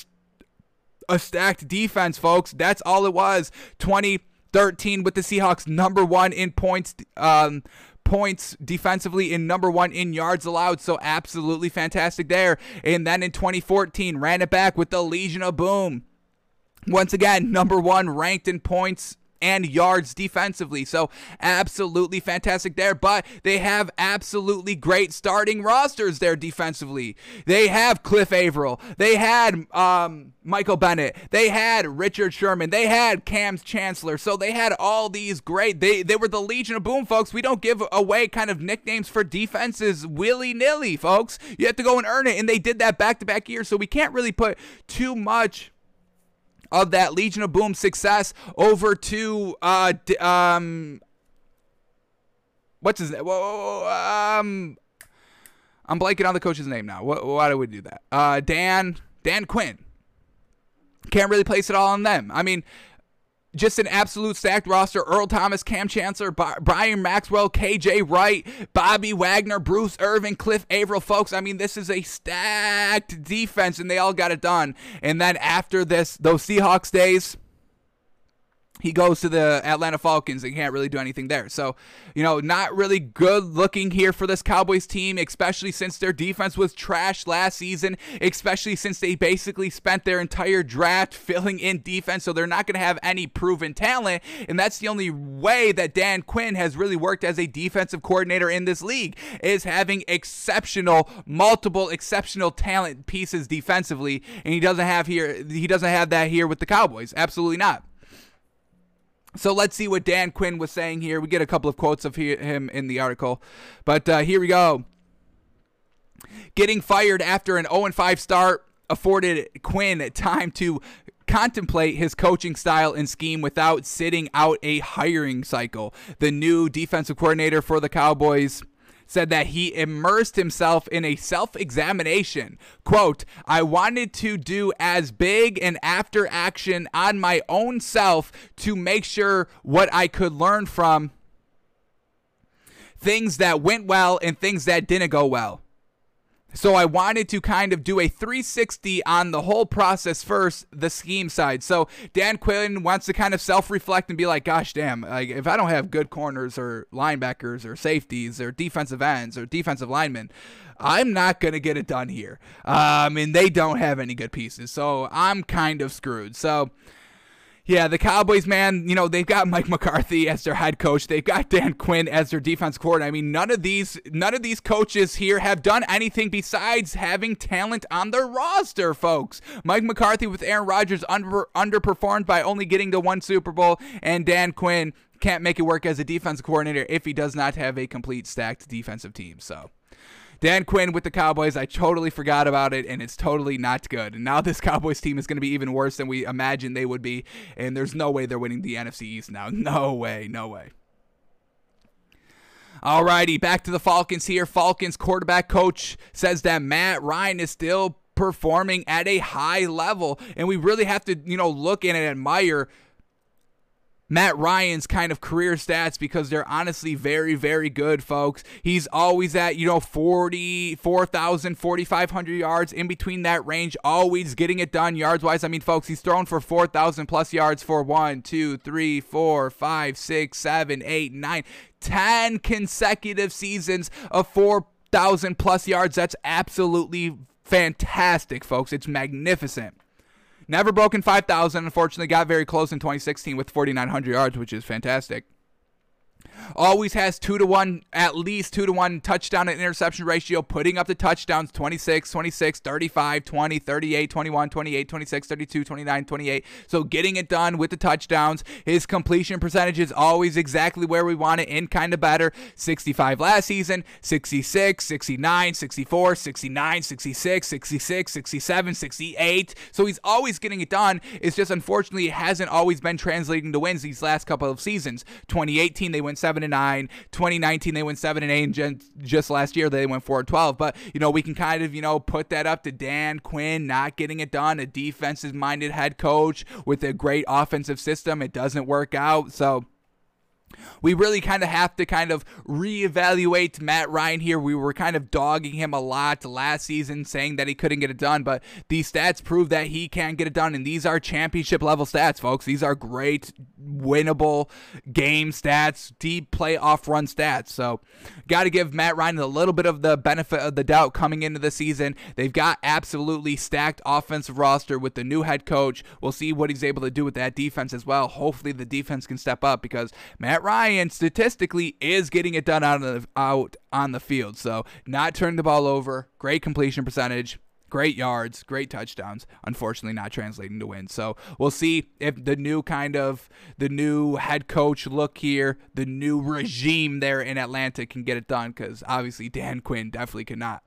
a stacked defense, folks. That's all it was. 20 13 with the Seahawks, number one in points. Um, points defensively and number one in yards allowed. So absolutely fantastic there. And then in 2014, ran it back with the Legion of Boom. Once again, number one ranked in points and yards defensively. So absolutely fantastic there. But they have absolutely great starting rosters there defensively. They have Cliff Avril. They had um, Michael Bennett. They had Richard Sherman. They had Kam's Chancellor. So they had all these great. They they were the Legion of Boom, folks. We don't give away kind of nicknames for defenses willy nilly, folks. You have to go and earn it, and they did that back to back years. So we can't really put too much of that Legion of Boom success over to uh um what's his name? Um I'm blanking on the coach's name now. why do we do that? Uh Dan Dan Quinn. Can't really place it all on them. I mean, just an absolute stacked roster. Earl Thomas, Kam Chancellor, Byron Maxwell, KJ Wright, Bobby Wagner, Bruce Irvin, Cliff Avril. Folks, I mean, this is a stacked defense, and they all got it done. And then after this, those Seahawks days, he goes to the Atlanta Falcons and can't really do anything there. So, you know, not really good looking here for this Cowboys team, especially since their defense was trash last season, especially since they basically spent their entire draft (laughs) filling in defense. So they're not going to have any proven talent. And that's the only way that Dan Quinn has really worked as a defensive coordinator in this league is having exceptional, multiple exceptional talent pieces defensively. And he doesn't have here, he doesn't have that here with the Cowboys. Absolutely not. So let's see what Dan Quinn was saying here. We get a couple of quotes of him in the article. But uh, here we go. Getting fired after an 0 5 start afforded Quinn time to contemplate his coaching style and scheme without sitting out a hiring cycle. The new defensive coordinator for the Cowboys said that he immersed himself in a self examination. Quote, I wanted to do as big an after action on my own self to make sure what I could learn from things that went well and things that didn't go well. So I wanted to kind of do a 360 on the whole process first, the scheme side. So Dan Quinn wants to kind of self-reflect and be like, "Gosh, damn! Like if I don't have good corners or linebackers or safeties or defensive ends or defensive linemen." I'm not going to get it done here. Um, and they don't have any good pieces. So I'm kind of screwed. So yeah, the Cowboys, man, you know, they've got Mike McCarthy as their head coach. They've got Dan Quinn as their defense coordinator. I mean, none of these none of these coaches here have done anything besides having talent on their roster, folks. Mike McCarthy with Aaron Rodgers under, underperformed by only getting to one Super Bowl, and Dan Quinn can't make it work as a defense coordinator if he does not have a complete stacked defensive team. So Dan Quinn with the Cowboys, I totally forgot about it, and it's totally not good. And now this (laughs) Cowboys team is going to be even worse than we imagined they would be, and there's no way they're winning the NFC East now. (laughs) No way, no way. Alrighty, back to the Falcons here. Falcons quarterback coach says that Matt Ryan is still performing at a high level, and we really have to, you know, look and admire Matt Ryan's kind of career stats because they're honestly very, very good, folks. He's always at, you know, 40, 4,000, 4,500 yards in between that range, always getting it done yards wise. I mean, folks, he's thrown for 4,000 plus yards for one, two, three, four, five, six, seven, eight, nine, 10 consecutive seasons of 4,000 plus yards. That's absolutely fantastic, folks. It's magnificent. Never broken 5,000. Unfortunately, got very close in 2016 with 4,900 yards, which is fantastic. Always has two to one, at least two to one touchdown and interception ratio, putting up the touchdowns 26, 26, 35, 20, 38, 21, 28, 26, 32, 29, 28. So getting it done with the touchdowns. His completion percentage is always exactly where we want it and kind of better. 65 last season, 66, 69, 64, 69, 66, 66, 67, 68. So he's always getting it done. It's just unfortunately it hasn't always been translating to wins these last couple of seasons. 2018, they went seven and nine. 2019 they went seven and eight. And just last year they went four and 12. But you know we can kind of you know put that up to Dan Quinn not getting it done. A defensive minded head coach with a great offensive system. It doesn't work out. So we really kind of have to kind of reevaluate Matt Ryan here. We were kind of dogging him a lot last season, saying that he couldn't get it done, but these stats prove that he can get it done, and these are championship level stats, folks. These are great, winnable game stats, deep playoff run stats. So, got to give Matt Ryan a little bit of the benefit of the doubt coming into the season. They've got absolutely stacked offensive roster with the new head coach. We'll see what he's able to do with that defense as well. Hopefully, the defense can step up because Matt Ryan statistically is getting it done out, the, out on the field. So, not turning the ball over, great completion percentage, great yards, great touchdowns. Unfortunately, not translating to wins. So we'll see if the new kind of the new head coach look here, the new regime there in Atlanta can get it done. Because obviously Dan Quinn definitely cannot.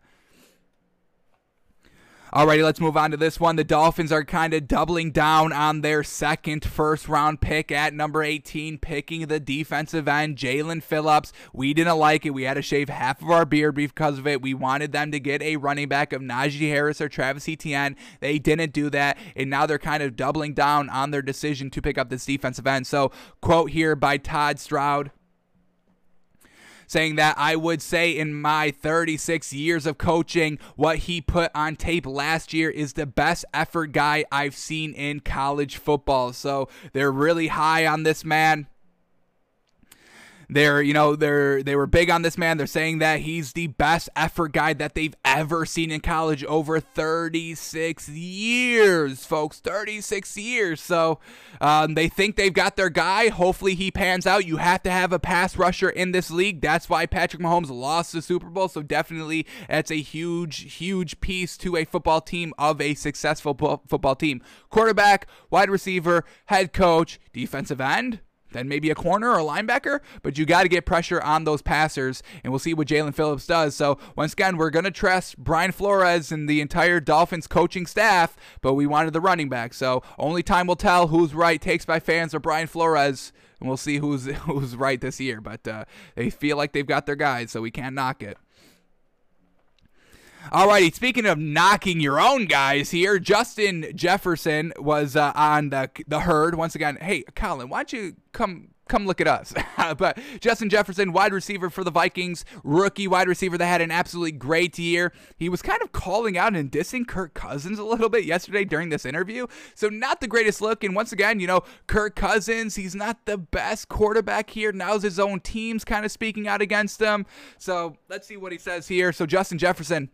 Alrighty, let's move on to this one. The Dolphins are kind of doubling down on their second first round pick at number 18, picking the defensive end, Jaelan Phillips. We didn't like it. We had to shave half of our beard because of it. We wanted them to get a running back of Najee Harris or Travis Etienne. They didn't do that, and now they're kind of doubling down on their decision to pick up this defensive end. So, quote here by Todd Stroud saying that I would say in my 36 years of coaching, what he put on tape last year is the best effort guy I've seen in college football. So they're really high on this man. They're, you know, they're they were big on this man. They're saying that he's the best effort guy that they've ever seen in college over 36 years, folks. 36 years. So um, they think they've got their guy. Hopefully he pans out. You have to have a pass rusher in this league. That's why Patrick Mahomes lost the Super Bowl. So definitely that's a huge, huge piece to a football team of a successful football team. Quarterback, wide receiver, head coach, defensive end then maybe a corner or a linebacker, but you got to get pressure on those passers, and we'll see what Jaelan Phillips does. So, once again, we're going to trust Brian Flores and the entire Dolphins coaching staff, but we wanted the running back. So, only time will tell who's right, takes by fans or Brian Flores, and we'll see who's (laughs) who's right this year. But uh, they feel like they've got their guys, so we can't knock it. Alrighty, speaking of knocking your own guys here, Justin Jefferson was uh, on the the herd once again. Hey, Colin, why don't you come come look at us. (laughs) but Justin Jefferson, wide receiver for the Vikings, rookie wide receiver that had an absolutely great year. He was kind of calling out and dissing Kirk Cousins a little bit yesterday during this interview. So not the greatest look. And once again, you know, Kirk Cousins, he's not the best quarterback here. Now's his own team's kind of speaking out against him. So let's see what he says here. So Justin Jefferson,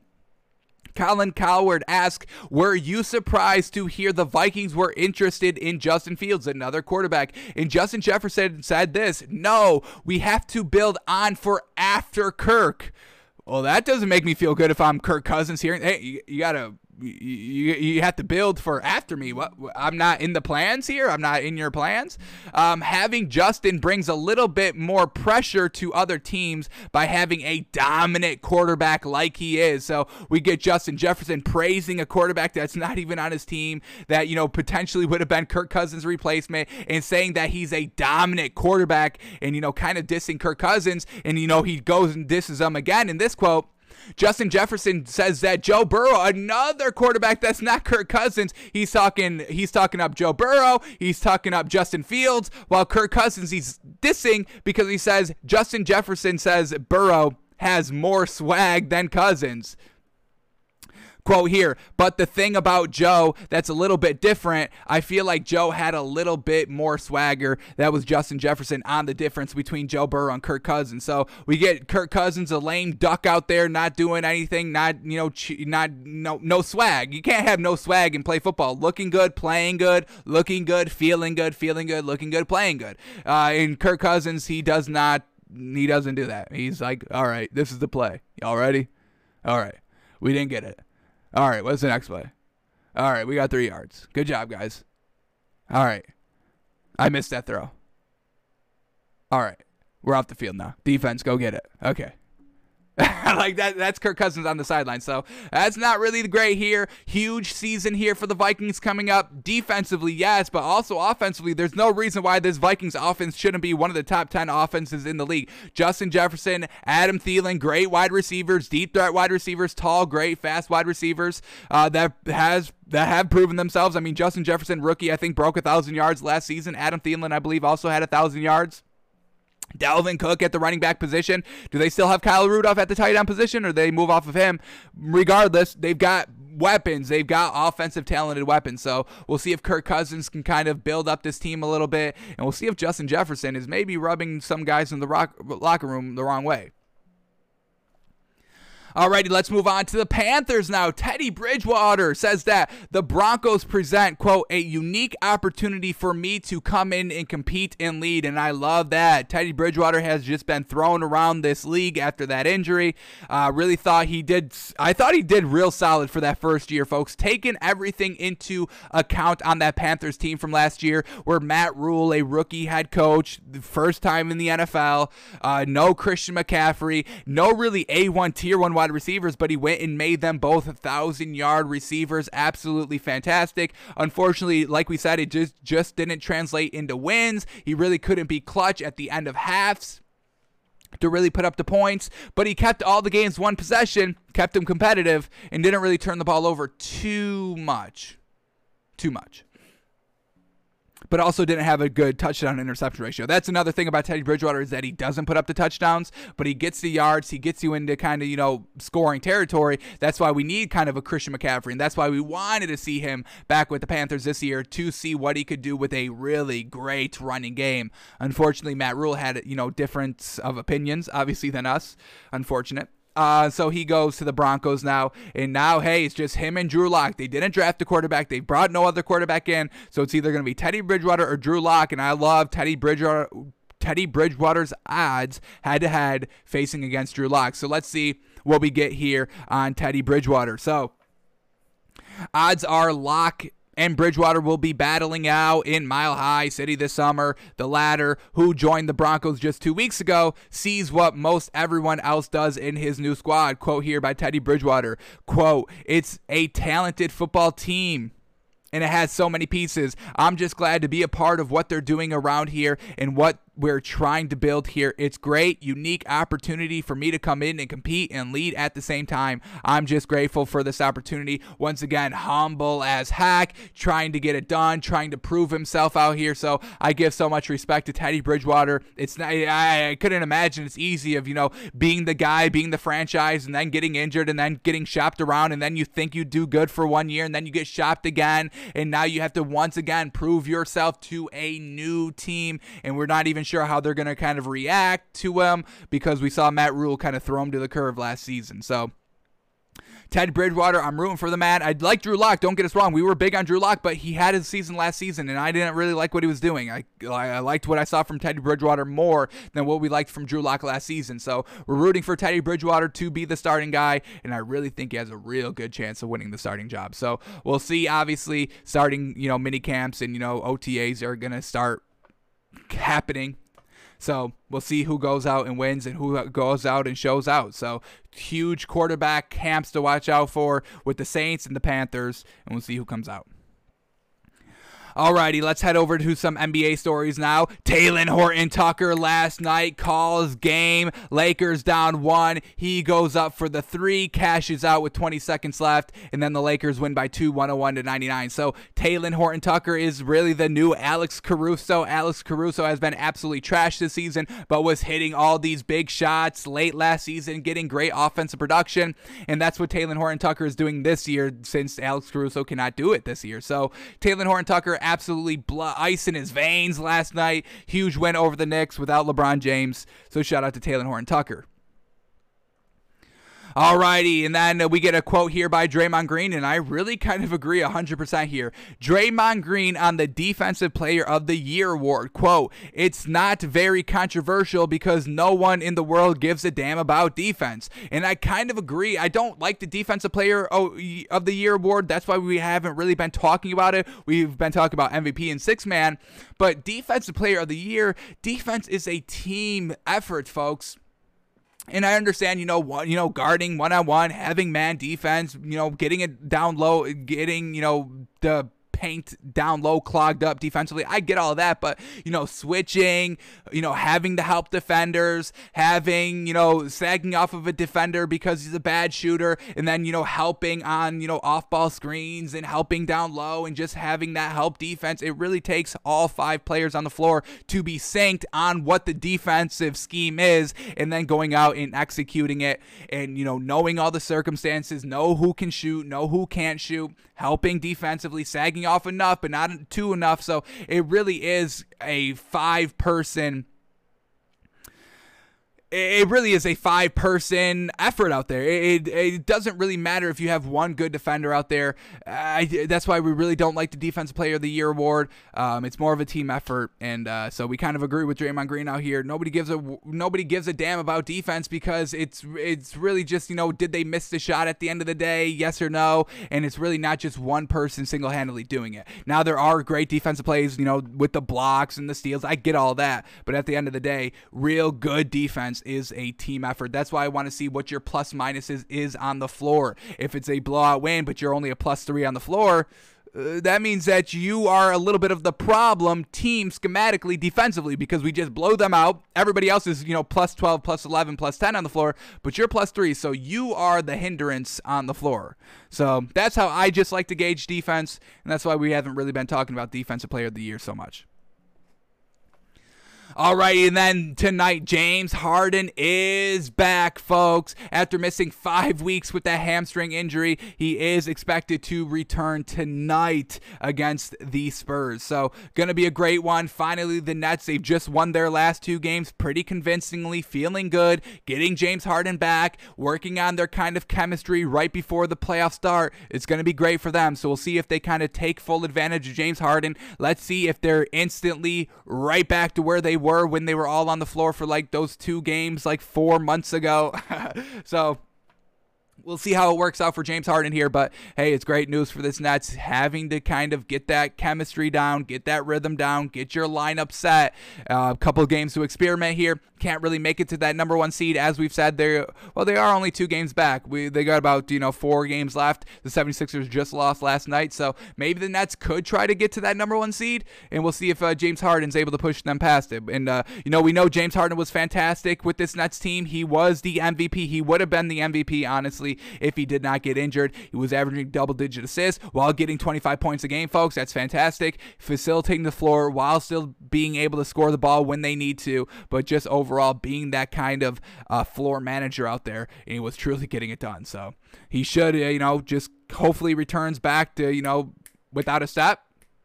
Colin Cowherd asked, Were you surprised to hear the Vikings were interested in Justin Fields, another quarterback? And Justin Jefferson said this No, we have to build on for after Kirk. Well, that doesn't make me feel good if I'm Kirk Cousins here. Hey, you, you got to you, you have to build for after me. What I'm not in the plans here. I'm not in your plans. Um, having Justin brings a little bit more pressure to other teams by having a dominant quarterback like he is. So we get Justin Jefferson praising a quarterback that's not even on his team that you know potentially would have been Kirk Cousins' replacement and saying that he's a dominant quarterback and you know kind of dissing Kirk Cousins and you know he goes and disses him again in this quote. Justin Jefferson says that Joe Burrow, another quarterback that's not Kirk Cousins, he's talking he's talking up Joe Burrow, he's talking up Justin Fields, while Kirk Cousins he's dissing because he says Justin Jefferson says Burrow has more swag than Cousins. Quote here, but the thing about Joe that's a little bit different, I feel like Joe had a little bit more swagger. That was Justin Jefferson on the difference between Joe Burrow and Kirk Cousins. So we get Kirk Cousins, a lame duck out there, not doing anything, not you know, not no no swag. You can't have no swag and play football. Looking good, playing good, looking good, feeling good, feeling good, looking good, playing good. Uh, in Kirk Cousins, he does not. He doesn't do that. He's like, all right, this is the play. Y'all ready? All right, we didn't get it. All right, what's the next play? All right, we got three yards. Good job, guys. All right. I missed that throw. All right. We're off the field now. Defense, go get it. Okay. (laughs) like that that's Kirk Cousins on the sideline. So that's not really the great here. Huge season here for the Vikings coming up. Defensively, yes, but also offensively, there's no reason why this Vikings offense shouldn't be one of the top 10 offenses in the league. Justin Jefferson, Adam Thielen, great wide receivers, deep threat wide receivers, tall, great, fast wide receivers uh, that has that have proven themselves. I mean, Justin Jefferson, rookie, I think broke a thousand yards last season. Adam Thielen, I believe, also had a thousand yards. Dalvin Cook at the running back position. Do they still have Kyle Rudolph at the tight end position or they move off of him? Regardless, they've got weapons. They've got offensive talented weapons. So we'll see if Kirk Cousins can kind of build up this team a little bit. And we'll see if Justin Jefferson is maybe rubbing some guys in the rock, locker room the wrong way. Alrighty, let's move on to the Panthers now. Teddy Bridgewater says that the Broncos present, quote, a unique opportunity for me to come in and compete and lead. And I love that. Teddy Bridgewater has just been thrown around this league after that injury. Uh, really thought he did, I thought he did real solid for that first year, folks. Taking everything into account on that Panthers team from last year, where Matt Rhule, a rookie head coach, the first time in the NFL, uh, no Christian McCaffrey, no really A1 tier one wide wide receivers, but he went and made them both thousand yard receivers. Absolutely fantastic. Unfortunately, like we said, it just just didn't translate into wins. He really couldn't be clutch at the end of halves to really put up the points, but he kept all the games one possession, kept them competitive, and didn't really turn the ball over too much. Too much but also didn't have a good touchdown interception ratio. That's another thing about Teddy Bridgewater is that he doesn't put up the touchdowns, but he gets the yards. He gets you into kind of, you know, scoring territory. That's why we need kind of a Christian McCaffrey. And that's why we wanted to see him back with the Panthers this year to see what he could do with a really great running game. Unfortunately, Matt Rhule had, you know, difference of opinions, obviously, than us. Unfortunate. Uh, so he goes to the Broncos now. And now, hey, it's just him and Drew Lock. They didn't draft a quarterback. They brought no other quarterback in. So it's either going to be Teddy Bridgewater or Drew Lock. And I love Teddy Bridgewater. Teddy Bridgewater's odds head to head facing against Drew Lock. So let's see what we get here on Teddy Bridgewater. So odds are Lock and Bridgewater will be battling out in Mile High City this summer. The latter, who joined the Broncos just two weeks ago, sees what most everyone else does in his new squad. Quote here by Teddy Bridgewater. Quote, it's a talented football team and it has so many pieces. I'm just glad to be a part of what they're doing around here and what we're trying to build here. It's great, unique opportunity for me to come in and compete and lead at the same time. I'm just grateful for this opportunity. Once again, humble as heck, trying to get it done, trying to prove himself out here. So I give so much respect to Teddy Bridgewater. It's not, I, I couldn't imagine it's easy of you know being the guy, being the franchise, and then getting injured and then getting shopped around, and then you think you do good for one year, and then you get shopped again, and now you have to once again prove yourself to a new team, and we're not even sure how they're going to kind of react to him because we saw Matt Rhule kind of throw him to the curve last season. So Ted Bridgewater, I'm rooting for the man. I like Drew Lock. Don't get us wrong. We were big on Drew Lock, but he had his season last season, and I didn't really like what he was doing. I, I liked what I saw from Teddy Bridgewater more than what we liked from Drew Lock last season. So we're rooting for Teddy Bridgewater to be the starting guy, and I really think he has a real good chance of winning the starting job. So we'll see. Obviously, starting you know mini camps and you know OTAs are gonna start happening so we'll see who goes out and wins and who goes out and shows out. So huge quarterback camps to watch out for with the Saints and the Panthers, and we'll see who comes out. Alrighty, let's head over to some NBA stories now. Talen Horton Tucker last night calls game. Lakers down one. He goes up for the three, cashes out with 20 seconds left, and then the Lakers win by two, 101 to 99. So Talen Horton Tucker is really the new Alex Caruso. Alex Caruso has been absolutely trashed this season, but was hitting all these big shots late last season, getting great offensive production, and that's what Talen Horton Tucker is doing this year since Alex Caruso cannot do it this year. So Talen Horton Tucker absolutely blood, ice in his veins last night. Huge win over the Knicks without LeBron James. So shout out to Talen Horton Tucker. Alrighty, and then we get a quote here by Draymond Green, and I really kind of agree 100% here. Draymond Green on the Defensive Player of the Year award. Quote, it's not very controversial because no one in the world gives a damn about defense. And I kind of agree. I don't like the Defensive Player of the Year award. That's why we haven't really been talking about it. We've been talking about MVP and six man, but Defensive Player of the Year, defense is a team effort, folks. And I understand, you know, one, you know, guarding one on one, having man defense, you know, getting it down low, getting, you know, the paint down low, clogged up defensively. I get all that, but you know, switching, you know, having to help defenders, having, you know, sagging off of a defender because he's a bad shooter, and then, you know, helping on, you know, off ball screens and helping down low and just having that help defense. It really takes all five players on the floor to be synced on what the defensive scheme is and then going out and executing it and, you know, knowing all the circumstances, know who can shoot, know who can't shoot, helping defensively, sagging off enough, but not too enough. So it really is a five person it really is a five person effort out there. It, it, doesn't really matter if you have one good defender out there. I, that's why we really don't like the Defensive Player of the Year award. Um, it's more of a team effort, and uh, so we kind of agree with Draymond Green out here. Nobody gives a nobody gives a damn about defense because it's it's really just you know did they miss the shot at the end of the day, yes or no, and it's really not just one person single handedly doing it. Now there are great defensive plays, you know, with the blocks and the steals. I get all that, but at the end of the day, real good defense is a team effort. That's why I want to see what your plus minuses is on the floor. If it's a blowout win, but you're only a plus three on the floor, uh, that means that you are a little bit of the problem team schematically defensively because we just blow them out. Everybody else is, you know, plus 12, plus 11, plus 10 on the floor, but you're plus 3, so you are the hindrance on the floor. So that's how I just like to gauge defense, and that's why we haven't really been talking about defensive player of the year so much. All right, and then tonight, James Harden is back, folks. After missing five weeks with that hamstring injury, he is expected to return tonight against the Spurs. So, going to be a great one. Finally, the Nets, they've just won their last two games pretty convincingly, feeling good, getting James Harden back, working on their kind of chemistry right before the playoffs start. It's going to be great for them. So, we'll see if they kind of take full advantage of James Harden. Let's see if they're instantly right back to where they were when they were all on the floor for like those two games like four months ago. (laughs) so we'll see how it works out for James Harden here. But hey, it's great news for this Nets having to kind of get that chemistry down, get that rhythm down, get your lineup set. Uh, a couple games to experiment here. Can't really make it to that number one seed, as we've said. They well, they are only two games back. We they got about you know four games left. The 76ers just lost last night, so maybe the Nets could try to get to that number one seed, and we'll see if uh, James Harden's able to push them past it. And uh, you know we know James Harden was fantastic with this Nets team. He was the MVP. He would have been the MVP honestly if he did not get injured. He was averaging double digit assists while getting 25 points a game, folks. That's fantastic. Facilitating the floor while still being able to score the ball when they need to, but just overall being that kind of uh, floor manager out there. And he was truly getting it done. So he should, uh, you know, just hopefully returns back to, you know, without a step.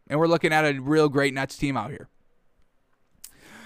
And we're looking at a real great Nets team out here.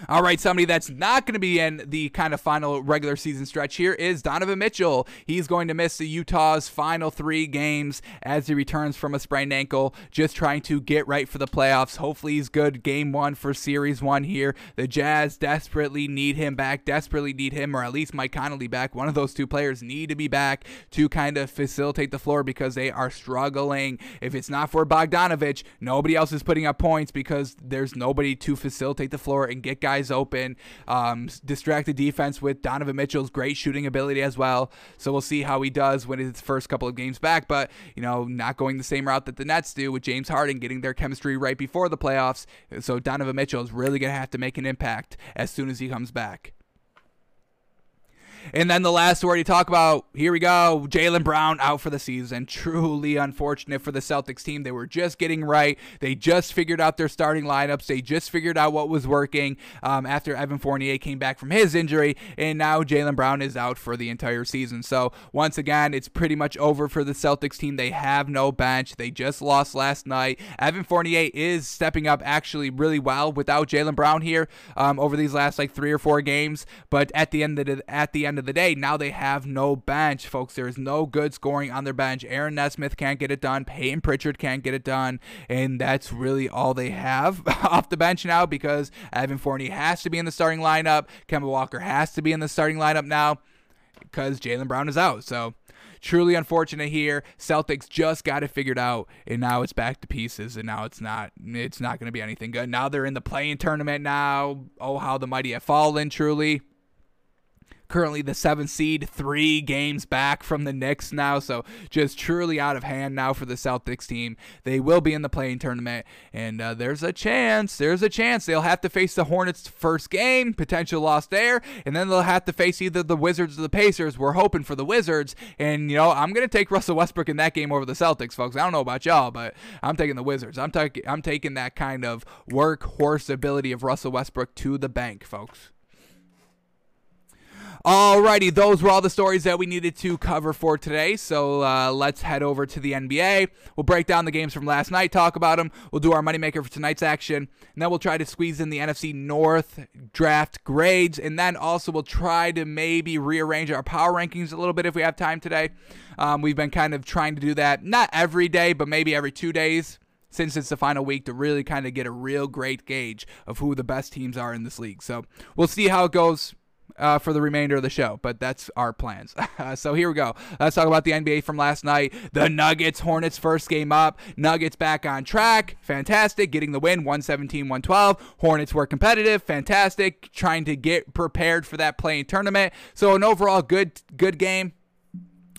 All right, somebody that's not going to be in the kind of final regular season stretch here is Donovan Mitchell. He's going to miss the Utah's final three games as he returns from a sprained ankle, just trying to get right for the playoffs. Hopefully, he's good game one for series one here. The Jazz desperately need him back, desperately need him, or at least Mike Conley back. One of those two players need to be back to kind of facilitate the floor because they are struggling. If it's not for Bogdanovic, nobody else is putting up points because there's nobody to facilitate the floor and get guys guys open. Um, distracted defense with Donovan Mitchell's great shooting ability as well. So we'll see how he does when his first couple of games back. But, you know, not going the same route that the Nets do with James Harden getting their chemistry right before the playoffs. So Donovan Mitchell is really going to have to make an impact as soon as he comes back. And then the last word you talk about, here we go, Jaylen Brown out for the season. Truly unfortunate for the Celtics team. They were just getting right. They just figured out their starting lineups. They just figured out what was working um, after Evan Fournier came back from his injury. And now Jaylen Brown is out for the entire season. So once again, it's pretty much over for the Celtics team. They have no bench. They just lost last night. Evan Fournier is stepping up actually really well without Jaylen Brown here um, over these last like three or four games. But at the end of the, at the end end of the day, now they have no bench, folks. There is no good scoring on their bench. Aaron Nesmith can't get it done. Peyton Pritchard can't get it done. And that's really all they have (laughs) off the bench now because Evan Fournier has to be in the starting lineup. Kemba Walker has to be in the starting lineup now because Jaylen Brown is out. So truly unfortunate here. Celtics just got it figured out, and now it's back to pieces, and now it's not. It's not going to be anything good. Now they're in the play-in tournament. Now, oh how the mighty have fallen. Truly, currently the seventh seed, three games back from the Knicks now. So just truly out of hand now for the Celtics team. They will be in the play-in tournament, and uh, there's a chance, there's a chance they'll have to face the Hornets first game, potential loss there, and then they'll have to face either the Wizards or the Pacers. We're hoping for the Wizards, and you know I'm gonna take Russell Westbrook in that game over the Celtics, folks. I don't know about y'all, but I'm taking the Wizards. I'm taking I'm taking that kind of workhorse ability of Russell Westbrook to the bank, folks. Alrighty, those were all the stories that we needed to cover for today. So uh, let's head over to the NBA. We'll break down the games from last night, talk about them. We'll do our moneymaker for tonight's action, and then we'll try to squeeze in the NFC North draft grades, and then also we'll try to maybe rearrange our power rankings a little bit if we have time today. Um, we've been kind of trying to do that, not every day, but maybe every two days since it's the final week to really kind of get a real great gauge of who the best teams are in this league. So we'll see how it goes uh, for the remainder of the show, but that's our plans. (laughs) so here we go. Let's talk about the NBA from last night. The Nuggets Hornets first game up. Nuggets back on track. Fantastic. Getting the win 117 112. Hornets were competitive. Fantastic. Trying to get prepared for that play-in tournament. So an overall good good game.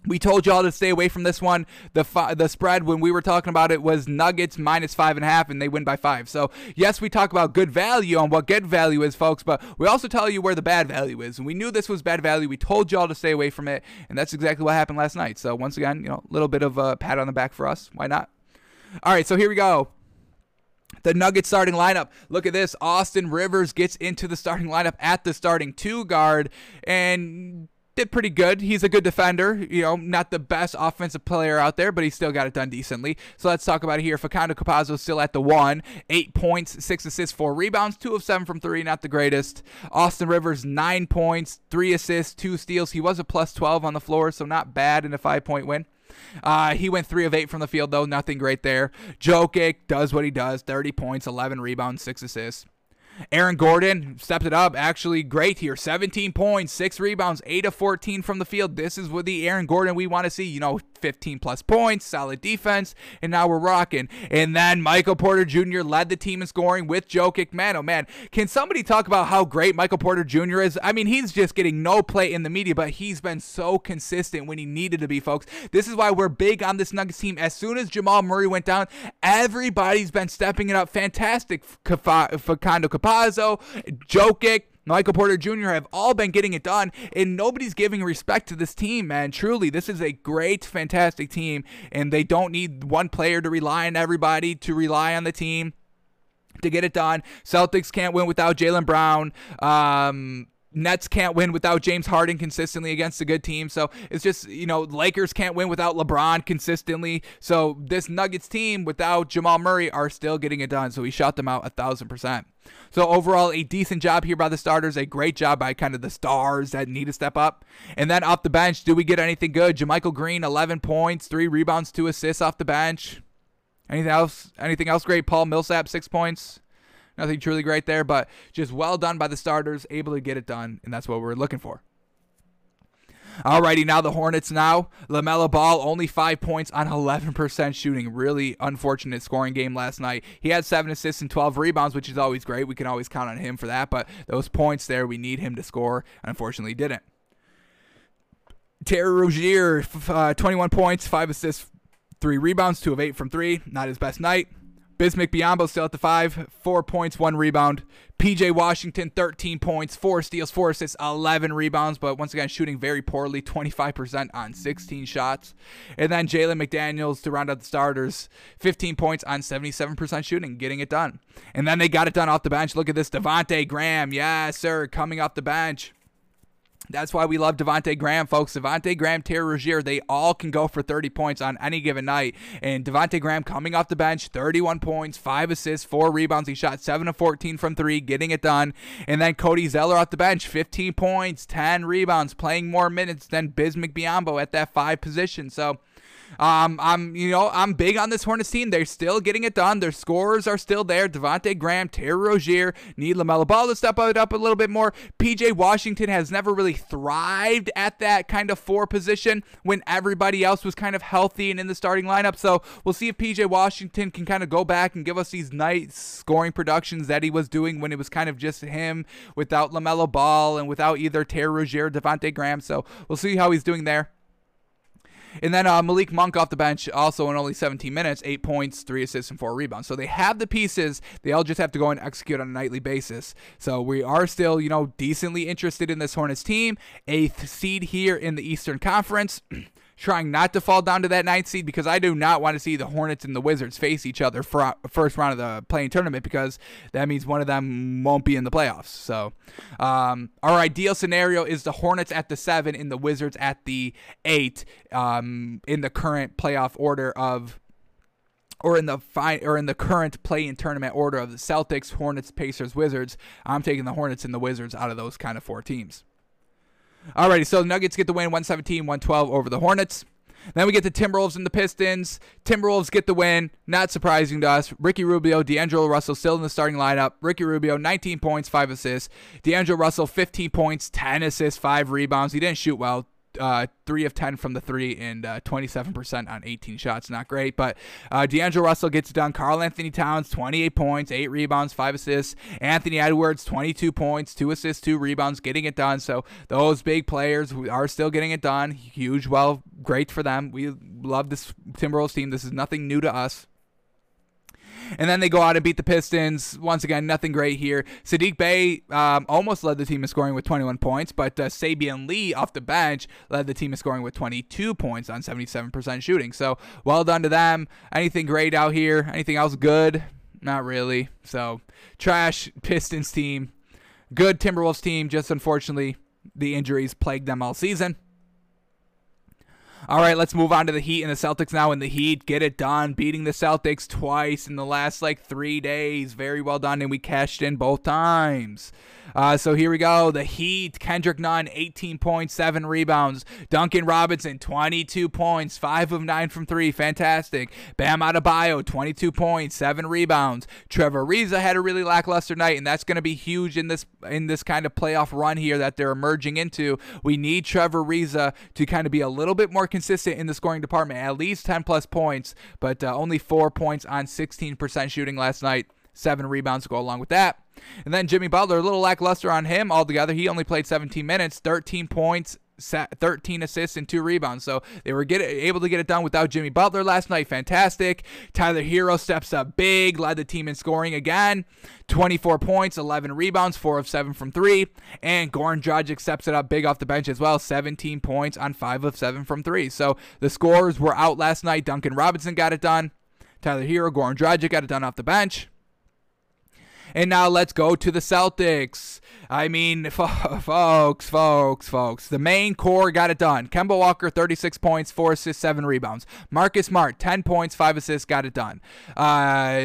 We told y'all to stay away from this one. The fi- the spread when we were talking about it was Nuggets minus five and a half, and they win by five. So yes, we talk about good value on what good value is, folks, but we also tell you where the bad value is. And we knew this was bad value. We told y'all to stay away from it, and that's exactly what happened last night. So once again, you know, a little bit of a pat on the back for us. Why not? All right, so here we go. The Nuggets starting lineup. Look at this. Austin Rivers gets into the starting lineup at the starting two guard, and did pretty good. He's a good defender. You know, not the best offensive player out there, but he still got it done decently. So let's talk about it here. Facundo Campazzo still at the one. Eight points, six assists, four rebounds, two of seven from three. Not the greatest. Austin Rivers, nine points, three assists, two steals. He was a plus 12 on the floor, so not bad in a five point win. Uh, he went three of eight from the field, though. Nothing great there. Jokic does what he does 30 points, 11 rebounds, six assists. Aaron Gordon stepped it up. Actually, great here. 17 points, six rebounds, 8 of 14 from the field. This is what the Aaron Gordon we want to see. You know, 15 plus points, solid defense, and now we're rocking. And then Michael Porter Jr. led the team in scoring with Jokic. Man, oh man, can somebody talk about how great Michael Porter Jr. is? I mean, he's just getting no play in the media, but he's been so consistent when he needed to be, folks. This is why we're big on this Nuggets team. As soon as Jamal Murray went down, everybody's been stepping it up. Fantastic. Facundo Campazzo, Jokic. Michael Porter Jr. have all been getting it done, and nobody's giving respect to this team, man. Truly, this is a great, fantastic team, and they don't need one player to rely on everybody to rely on the team to get it done. Celtics can't win without Jaylen Brown. Um, Nets can't win without James Harden consistently against a good team. So it's just, you know, Lakers can't win without LeBron consistently. So this Nuggets team without Jamal Murray are still getting it done. So he shot them out a thousand percent. So overall, a decent job here by the starters, a great job by kind of the stars that need to step up. And then off the bench, do we get anything good? JaMychal Green, 11 points, three rebounds, two assists off the bench. Anything else? Anything else great? Paul Millsap, six points. Nothing truly great there, but just well done by the starters, able to get it done, and that's what we're looking for. Alrighty, now the Hornets now. LaMelo Ball, only five points on 11% shooting. Really unfortunate scoring game last night. He had seven assists and 12 rebounds, which is always great. We can always count on him for that, but those points there, we need him to score. Unfortunately, didn't. Terry Rozier, uh, 21 points, five assists, three rebounds, two of eight from three. Not his best night. Bismack Biyombo still at the five, four points, one rebound. PJ Washington, 13 points, four steals, four assists, 11 rebounds, but once again, shooting very poorly, 25% on 16 shots. And then Jalen McDaniels to round out the starters, 15 points on 77% shooting, getting it done. And then they got it done off the bench. Look at this Devonte Graham. Yes, sir, coming off the bench. That's why we love Devonte Graham, folks. Devonte Graham, Terry Rozier, they all can go for 30 points on any given night. And Devonte Graham coming off the bench, 31 points, five assists, four rebounds. He shot 7 of 14 from three, getting it done. And then Cody Zeller off the bench, 15 points, 10 rebounds, playing more minutes than Bismack Biyombo at that five position. So um, I'm you know I'm big on this Hornets team. They're still getting it done. Their scores are still there. Devonte Graham, Terry Rozier need Lamelo Ball to step it up a little bit more. PJ Washington has never really thrived at that kind of four position when everybody else was kind of healthy and in the starting lineup. So we'll see if PJ Washington can kind of go back and give us these nice scoring productions that he was doing when it was kind of just him without Lamelo Ball and without either Terry Rozier or Devonte Graham. So we'll see how he's doing there. And then uh, Malik Monk off the bench, also in only 17 minutes, eight points, three assists, and four rebounds. So they have the pieces. They all just have to go and execute on a nightly basis. So we are still, you know, decently interested in this Hornets team. Eighth seed here in the Eastern Conference. (clears throat) trying not to fall down to that ninth seed because I do not want to see the Hornets and the Wizards face each other for first round of the playing tournament because that means one of them won't be in the playoffs. So um, our ideal scenario is the Hornets at the seven and the Wizards at the eight um, in the current playoff order of or in the fine or in the current play-in tournament order of the Celtics, Hornets, Pacers, Wizards. I'm taking the Hornets and the Wizards out of those kind of four teams. Alrighty, so the Nuggets get the win 117 112 over the Hornets. Then we get the Timberwolves and the Pistons. Timberwolves get the win. Not surprising to us. Ricky Rubio, D'Angelo Russell still in the starting lineup. Ricky Rubio, 19 points, 5 assists. D'Angelo Russell, 15 points, 10 assists, 5 rebounds. He didn't shoot well uh, three of 10 from the three and uh, 27% on 18 shots. Not great, but uh, D'Angelo Russell gets it done. Karl-Anthony Towns, 28 points, 8 rebounds, 5 assists. Anthony Edwards, 22 points, 2 assists, 2 rebounds, getting it done. So those big players are still getting it done. Huge, well, great for them. We love this Timberwolves team. This is nothing new to us. And then they go out and beat the Pistons. Once again, nothing great here. Saddiq Bey um, almost led the team in scoring with 21 points, but uh, Saben Lee off the bench led the team in scoring with 22 points on 77% shooting. So well done to them. Anything great out here? Anything else good? Not really. So trash Pistons team. Good Timberwolves team. Just unfortunately, the injuries plagued them all season. All right, let's move on to the Heat and the Celtics now. And the Heat get it done, beating the Celtics twice in the last like three days. Very well done, and we cashed in both times. Uh, so here we go. The Heat, Kendrick Nunn, 18 points, 7 rebounds. Duncan Robinson, 22 points, 5 of 9 from 3. Fantastic. Bam Adebayo, 22 points, 7 rebounds. Trevor Ariza had a really lackluster night, and that's going to be huge in this in this kind of playoff run here that they're emerging into. We need Trevor Ariza to kind of be a little bit more consistent in the scoring department, at least 10 plus points, but uh, only 4 points on 16% shooting last night. Seven rebounds to go along with that. And then Jimmy Butler, a little lackluster on him altogether. He only played 17 minutes, 13 points, 13 assists and two rebounds. So they were get, able to get it done without Jimmy Butler last night. Fantastic. Tyler Herro steps up big, led the team in scoring again. 24 points, 11 rebounds, 4 of 7 from 3. And Goran Dragic steps it up big off the bench as well. 17 points on 5 of 7 from 3. So the scores were out last night. Duncan Robinson got it done. Tyler Herro, Goran Dragic got it done off the bench. And now let's go to the Celtics. I mean, (laughs) folks, folks, folks. The main core got it done. Kemba Walker, 36 points, 4 assists, 7 rebounds. Marcus Smart, 10 points, 5 assists, got it done. Uh,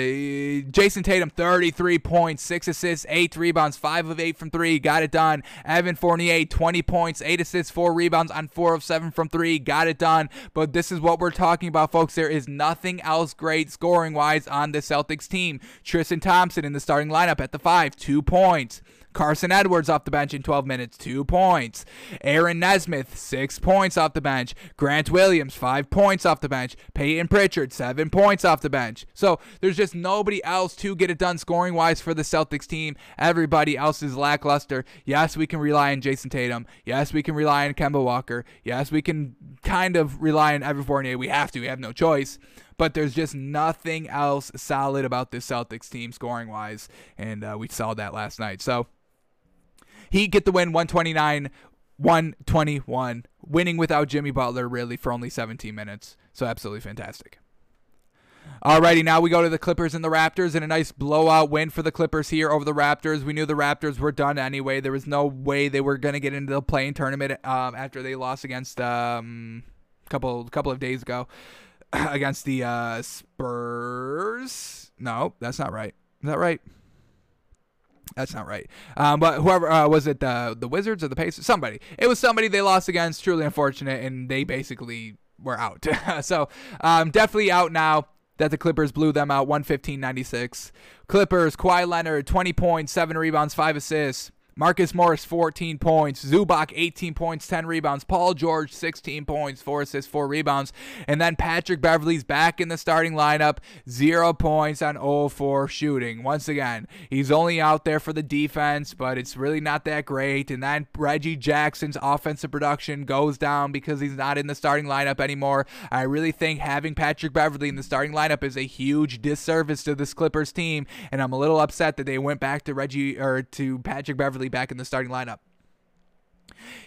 Jayson Tatum, 33 points, 6 assists, 8 rebounds, 5 of 8 from 3, got it done. Evan Fournier, 20 points, 8 assists, 4 rebounds on 4 of 7 from 3, got it done. But this is what we're talking about, folks. There is nothing else great scoring wise on the Celtics team. Tristan Thompson in the starting lineup at the 5, 2 points. Carsen Edwards off the bench in 12 minutes, two points. Aaron Nesmith, six points off the bench. Grant Williams, five points off the bench. Peyton Pritchard, seven points off the bench. So there's just nobody else to get it done scoring wise for the Celtics team. Everybody else is lackluster. Yes, we can rely on Jayson Tatum. Yes, we can rely on Kemba Walker. Yes, we can kind of rely on Evan Fournier. We have to. We have no choice but there's just nothing else solid about this Celtics team scoring wise, and uh, we saw that last night. So he get the win 129 121, winning without Jimmy Butler really for only 17 minutes. So absolutely fantastic. Alrighty, now we go to the Clippers and the Raptors, and a nice blowout win for the Clippers here over the Raptors. We knew the Raptors were done anyway. There was no way they were going to get into the playing tournament um, after they lost against um, a couple couple of days ago (clears throat) against the uh, Spurs. No, that's not right. Is that right? That's not right. Um, but whoever uh, was it, the the Wizards or the Pacers? Somebody. It was somebody they lost against. Truly unfortunate, and they basically were out. (laughs) so um, definitely out now that the Clippers blew them out 115-96. Clippers, Kawhi Leonard, 20 points, 7 rebounds, 5 assists. Marcus Morris, 14 points. Zubac, 18 points, 10 rebounds. Paul George, 16 points, 4 assists, 4 rebounds. And then Patrick Beverley's back in the starting lineup, 0 points on 0 4 shooting. Once again, he's only out there for the defense, but it's really not that great. And then Reggie Jackson's offensive production goes down because he's not in the starting lineup anymore. I really think having Patrick Beverley in the starting lineup is a huge disservice to this Clippers team. And I'm a little upset that they went back to Reggie or to Patrick Beverley back in the starting lineup.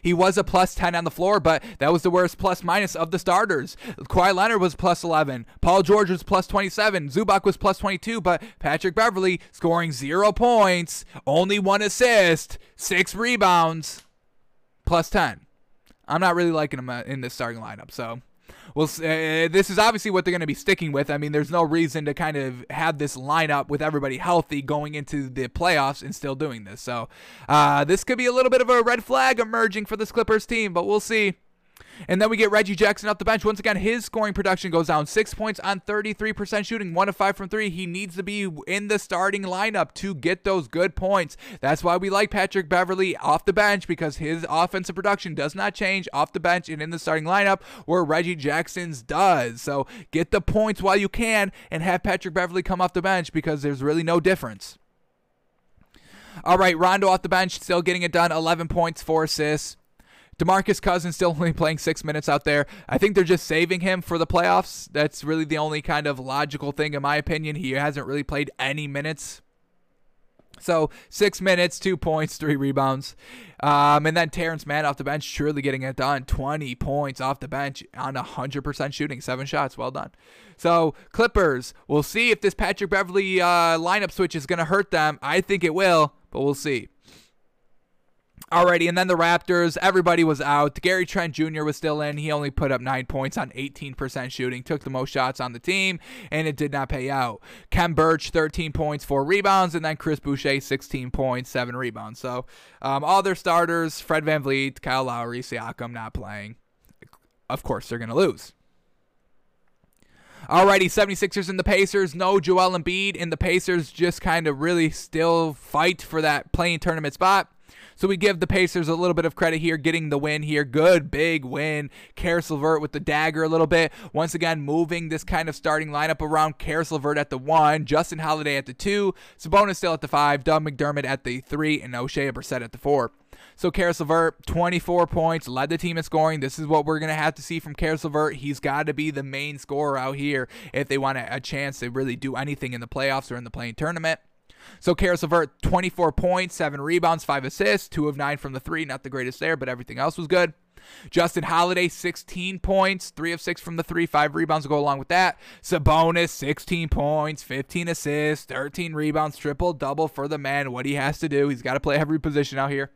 He was a plus 10 on the floor, but that was the worst plus minus of the starters. Kawhi Leonard was plus 11. Paul George was plus 27. Zubac was plus 22, but Patrick Beverley scoring zero points, only one assist, six rebounds, plus 10. I'm not really liking him uh, in this starting lineup, so well, uh, this is obviously what they're going to be sticking with. I mean, there's no reason to kind of have this lineup with everybody healthy going into the playoffs and still doing this. So, uh, this could be a little bit of a red flag emerging for this Clippers team, but we'll see. And then we get Reggie Jackson off the bench. Once again, his scoring production goes down. Six points on 33% shooting, one of five from three. He needs to be in the starting lineup to get those good points. That's why we like Patrick Beverley off the bench because his offensive production does not change off the bench and in the starting lineup where Reggie Jackson's does. So get the points while you can and have Patrick Beverley come off the bench because there's really no difference. All right, Rondo off the bench, still getting it done. 11 points, 4 assists. DeMarcus Cousins still only playing six minutes out there. I think they're just saving him for the playoffs. That's really the only kind of logical thing, in my opinion. He hasn't really played any minutes. So six minutes, two points, three rebounds. Um, and then Terance Mann off the bench, truly getting it done. 20 points off the bench on 100% shooting, seven shots. Well done. So, Clippers, we'll see if this Patrick Beverley uh, lineup switch is going to hurt them. I think it will, but we'll see. Alrighty, and then the Raptors, everybody was out. Gary Trent Jr. was still in. He only put up nine points on 18% shooting, took the most shots on the team, and it did not pay out. Khem Birch, 13 points, four rebounds, and then Chris Boucher, 16 points, seven rebounds. So um, all their starters, Fred VanVleet, Kyle Lowry, Siakam, not playing. Of course, they're going to lose. Alrighty, 76ers and the Pacers. No Joel Embiid, and the Pacers just kind of really still fight for that play-in tournament spot. So we give the Pacers a little bit of credit here, getting the win here. Good, big win. Caris LeVert with the dagger a little bit. Once again, moving this kind of starting lineup around. Caris LeVert at the one, Justin Holiday at the two, Sabonis still at the five, Doug McDermott at the three, and Oshae Brissett at the four. So Caris LeVert, 24 points, led the team in scoring. This is what we're to have to see from Caris LeVert. He's got to be the main scorer out here if they want a chance to really do anything in the playoffs or in the play-in tournament. So Caris LeVert, 24 points, 7 rebounds, 5 assists, 2 of 9 from the 3. Not the greatest there, but everything else was good. Justin Holiday, 16 points, 3 of 6 from the 3, 5 rebounds go along with that. Sabonis, 16 points, 15 assists, 13 rebounds, triple double for the man. What he has to do, he's got to play every position out here.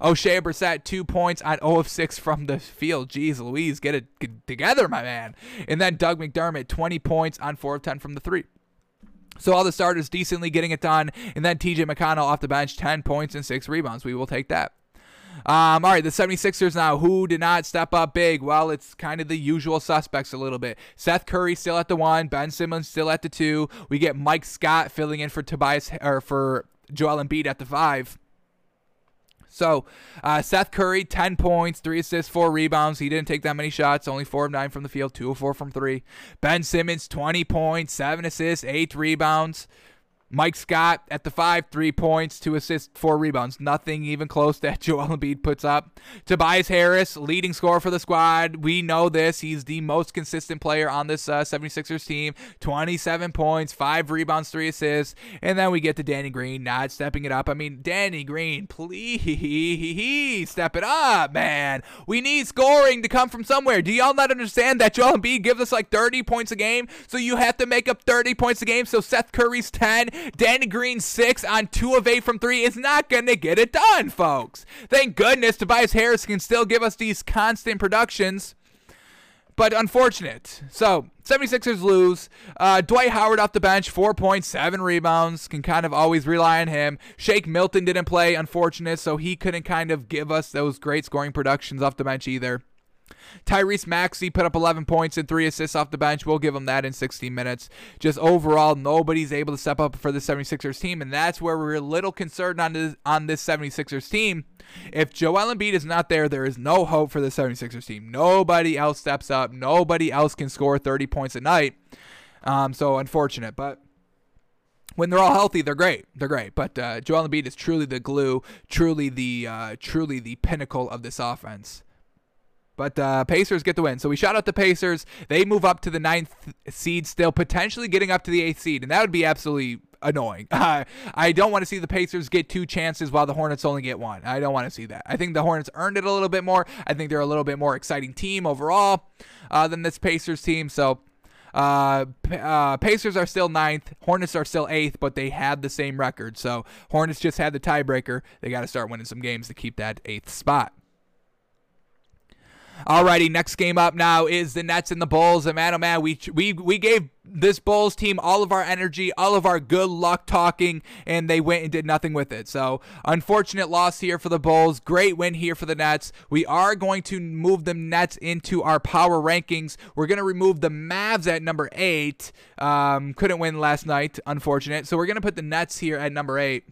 Oshae Brissett, two points on 0 of 6 from the field. Jeez Louise, get it together, my man. And then Doug McDermott, 20 points on 4 of 10 from the 3. So all the starters decently getting it done. And then TJ McConnell off the bench, 10 points and 6 rebounds. We will take that. Um, all right, the 76ers now, who did not step up big? Well, it's kind of the usual suspects a little bit. Seth Curry still at the one, Ben Simmons still at the two. We get Mike Scott filling in for Tobias or for Joel Embiid at the five. So uh, Seth Curry, 10 points, 3 assists, 4 rebounds. He didn't take that many shots, only 4 of 9 from the field, 2 of 4 from 3. Ben Simmons, 20 points, 7 assists, 8 rebounds. Mike Scott at the five, three points, two assists, four rebounds. Nothing even close that (laughs) Joel Embiid puts up. Tobias Harris, leading scorer for the squad. We know this. He's the most consistent player on this uh, 76ers team. 27 points, five rebounds, three assists. And then we get to Danny Green not stepping it up. I mean, Danny Green, please (laughs) step it up, man. We need scoring to come from somewhere. Do y'all not understand that Joel Embiid gives us like 30 points a game? So you have to make up 30 points a game. So Seth Curry's 10. Danny Green six on two of eight from three is not going to get it done, folks. Thank goodness Tobias Harris can still give us these constant productions but unfortunate. So, 76ers lose. Uh, Dwight Howard off the bench, 4.7 rebounds. Can kind of always rely on him. Shake Milton didn't play, unfortunate, so he couldn't kind of give us those great scoring productions off the bench either. Tyrese Maxey put up 11 points and three assists off the bench. We'll give him that in 16 minutes. Just overall, nobody's able to step up for the 76ers team, and that's where we're a little concerned on this, on this 76ers team. If Joel Embiid is not there, there is no hope for the 76ers team. Nobody else steps up. Nobody else can score 30 points a night. Um, so unfortunate, but when they're all healthy, they're great. They're great. But uh, Joel Embiid is truly the glue, truly the uh, truly the pinnacle of this offense. But uh, Pacers get the win. So we shout out the Pacers. They move up to the ninth seed still, potentially getting up to the eighth seed. And that would be absolutely annoying. (laughs) Uh, I don't want to see the Pacers get two chances while the Hornets only get one. I don't want to see that. I think the Hornets earned it a little bit more. I think they're a little bit more exciting team overall uh, than this Pacers team. So uh, uh, Pacers are still ninth. Hornets are still eighth, but they had the same record. So Hornets just had the tiebreaker. They got to start winning some games to keep that eighth spot. Alrighty, next game up now is the Nets and the Bulls. And man, oh man, we we we gave this Bulls team all of our energy, all of our good luck talking, and they went and did nothing with it. So unfortunate loss here for the Bulls. Great win here for the Nets. We are going to move the Nets into our power rankings. We're going to remove the Mavs at number eight. Um, couldn't win last night, unfortunate. So we're going to put the Nets here at number eight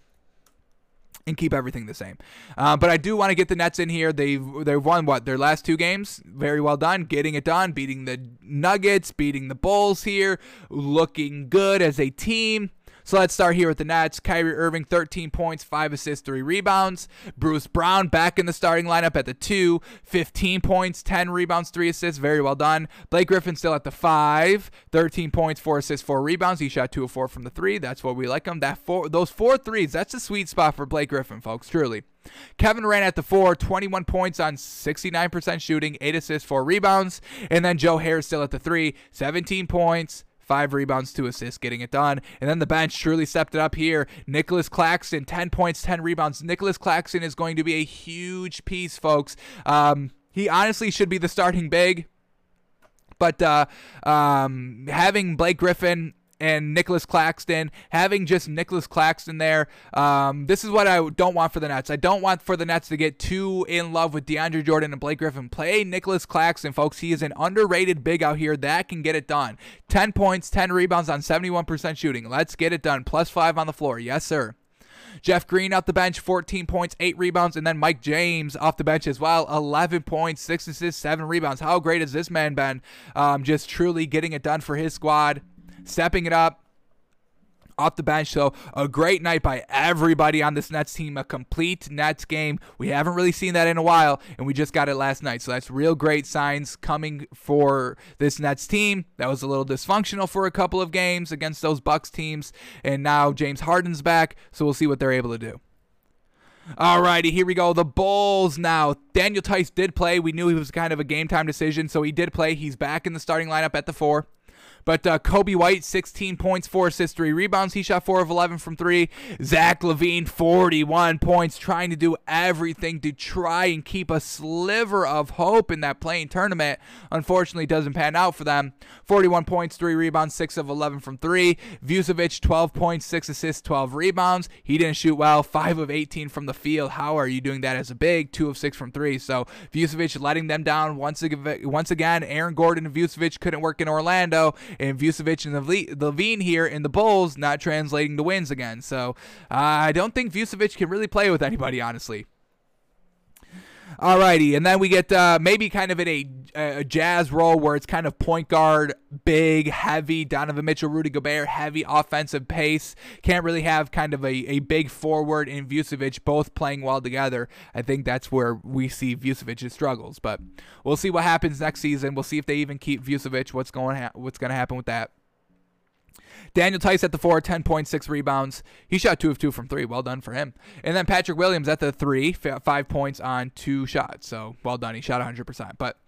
and keep everything the same. Uh, but I do want to get the Nets in here. They've they've won what their last two games. Very well done, getting it done, beating the Nuggets, beating the Bulls here, looking good as a team. So let's start here with the Nets. Kyrie Irving, 13 points, 5 assists, 3 rebounds. Bruce Brown back in the starting lineup at the 2, 15 points, 10 rebounds, 3 assists. Very well done. Blake Griffin still at the 5, 13 points, 4 assists, 4 rebounds. He shot 2 of 4 from the 3. That's what we like him. That four, Those four threes, that's a sweet spot for Blake Griffin, folks, truly. Kevin Durant at the four, 21 points on 69% shooting, 8 assists, 4 rebounds. And then Joe Harris still at the three, 17 points, five rebounds, two assists, getting it done. And then the bench truly stepped it up here. Nicholas Claxton, 10 points, 10 rebounds. Nicholas Claxton is going to be a huge piece, folks. Um, he honestly should be the starting big. But uh, um, having Blake Griffin and Nicholas Claxton, having just Nicholas Claxton there, um, this is what I don't want for the Nets. I don't want for the Nets to get too in love with DeAndre Jordan and Blake Griffin. Play Nicholas Claxton, folks. He is an underrated big out here that can get it done. 10 points, 10 rebounds on 71% shooting. Let's get it done. Plus five on the floor. Yes, sir. Jeff Green off the bench, 14 points, 8 rebounds, and then Mike James off the bench as well, 11 points, 6 assists, 7 rebounds. How great has this man been? Um, just truly getting it done for his squad stepping it up off the bench. So a great night by everybody on this Nets team. A complete Nets game. We haven't really seen that in a while, and we just got it last night. So that's real great signs coming for this Nets team. That was a little dysfunctional for a couple of games against those Bucks teams, and now James Harden's back. So we'll see what they're able to do. Alrighty, here we go. The Bulls now. Daniel Theis did play. We knew he was kind of a game time decision, so he did play. He's back in the starting lineup at the four. But uh, Coby White, 16 points, 4 assists, 3 rebounds. He shot 4 of 11 from 3. Zach LaVine, 41 points, trying to do everything to try and keep a sliver of hope in that play-in tournament. Unfortunately, doesn't pan out for them. 41 points, 3 rebounds, 6 of 11 from 3. Vucevic, 12 points, 6 assists, 12 rebounds. He didn't shoot well. 5 of 18 from the field. How are you doing that as a big? 2 of 6 from 3. So Vucevic letting them down once again. Once again, Aaron Gordon and Vucevic couldn't work in Orlando and Vucevic and LaVine here in the Bulls not translating to wins again. So uh, I don't think Vucevic can really play with anybody, honestly. Alrighty, and then we get uh, maybe kind of in a, a, jazz role where it's kind of point guard, big, heavy, Donovan Mitchell, Rudy Gobert, heavy offensive pace. Can't really have kind of a, a big forward in Vucevic both playing well together. I think that's where we see Vucevic's struggles, but we'll see what happens next season. We'll see if they even keep Vucevic. What's going ha- what's going to happen with that? Daniel Theis at the four, 10.6 rebounds. He shot two of two from three. Well done for him. And then Patrick Williams at the three, five points on two shots. So well done. He shot 100%. But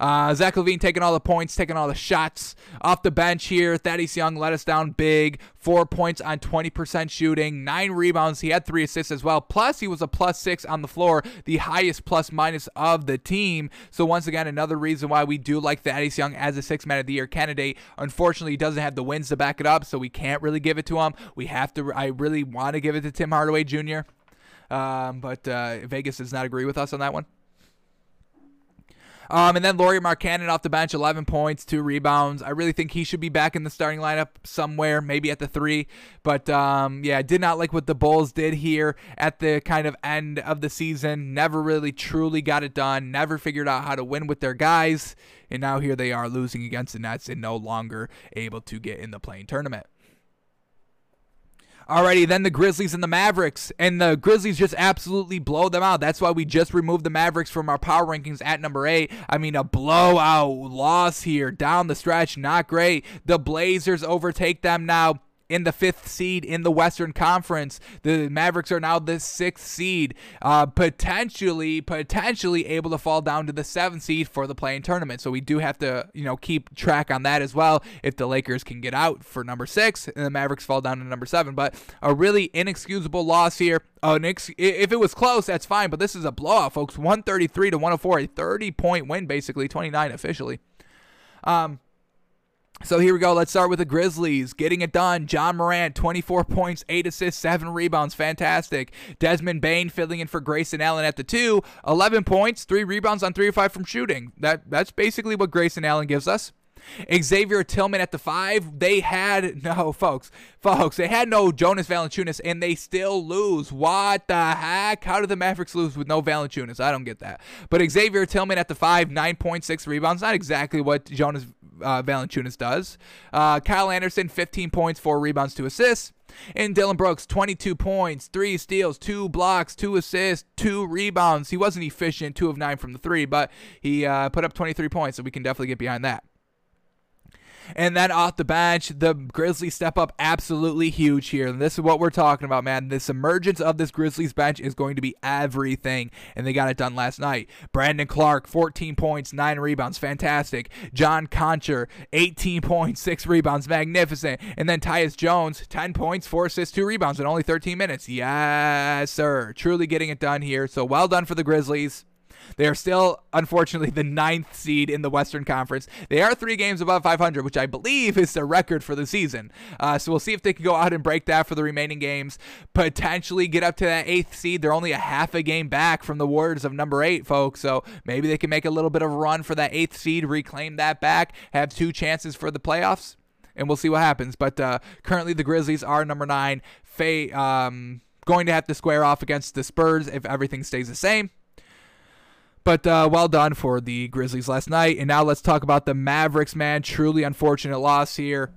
uh, Zach LaVine taking all the points, taking all the shots off the bench here. Thaddeus Young let us down big. Four points on 20% shooting, nine rebounds. He had three assists as well. Plus, he was a plus six on the floor, the highest plus minus of the team. So, once again, another reason why we do like Thaddeus Young as a six man of the year candidate. Unfortunately, he doesn't have the wins to back it up, so we can't really give it to him. We have to, I really want to give it to Tim Hardaway Jr., um, but uh, Vegas does not agree with us on that one. Um, and then Lauri Markkanen off the bench, 11 points, two rebounds. I really think he should be back in the starting lineup somewhere, maybe at the three. But um, yeah, I did not like what the Bulls did here at the kind of end of the season. Never really truly got it done. Never figured out how to win with their guys. And now here they are losing against the Nets and no longer able to get in the play-in tournament. Alrighty, then the Grizzlies and the Mavericks. And the Grizzlies just absolutely blow them out. That's why we just removed the Mavericks from our power rankings at number eight. I mean, a blowout loss here down the stretch. Not great. The Blazers overtake them now in the fifth seed in the Western Conference. The Mavericks are now the sixth seed, uh, potentially potentially able to fall down to the seventh seed for the play-in tournament. So we do have to you know keep track on that as well. If the Lakers can get out for number six and the Mavericks fall down to number seven, but a really inexcusable loss here. Uh, if it was close, that's fine, but this is a blowout, folks. 133 to 104, a 30 point win, basically 29 officially. Um, so here we go. Let's start with the Grizzlies. Getting it done. Ja Morant, 24 points, 8 assists, 7 rebounds. Fantastic. Desmond Bane filling in for Grayson Allen at the 2. 11 points, 3 rebounds on 3 of 5 from shooting. That That's basically what Grayson Allen gives us. Xavier Tillman at the five. They had (laughs) no folks, folks. They had no Jonas Valanciunas, and they still lose. What the heck? How did the Mavericks lose with no Valanciunas? I don't get that. But Xavier Tillman at the five, nine point six rebounds. Not exactly what Jonas uh, Valanciunas does. Uh, Kyle Anderson, 15 points, 4 rebounds, 2 assists. And Dillon Brooks, 22 points, 3 steals, 2 blocks, 2 assists, 2 rebounds. He wasn't efficient, 2 of 9 from the 3, but he uh, put up 23 points, so we can definitely get behind that. And then off the bench, the Grizzlies step up absolutely huge here. And this is what we're talking about, man. This emergence of this Grizzlies bench is going to be everything. And they got it done last night. Brandon Clarke, 14 points, 9 rebounds. Fantastic. John Konchar, 18 points, 6 rebounds. Magnificent. And then Tyus Jones, 10 points, 4 assists, 2 rebounds in only 13 minutes. Yes, sir. Truly getting it done here. So well done for the Grizzlies. They are still, unfortunately, the ninth seed in the Western Conference. They are three games above 500, which I believe is the record for the season. Uh, so we'll see if they can go out and break that for the remaining games. Potentially get up to that eighth seed. They're only a half a game back from the Warriors of number eight, folks. So maybe they can make a little bit of a run for that eighth seed, reclaim that back, have two chances for the playoffs and we'll see what happens. But uh, currently, the Grizzlies are number nine. Um, going to have to square off against the Spurs if everything stays the same. But uh, well done for the Grizzlies last night. And now let's talk about the Mavericks, man. Truly unfortunate loss here.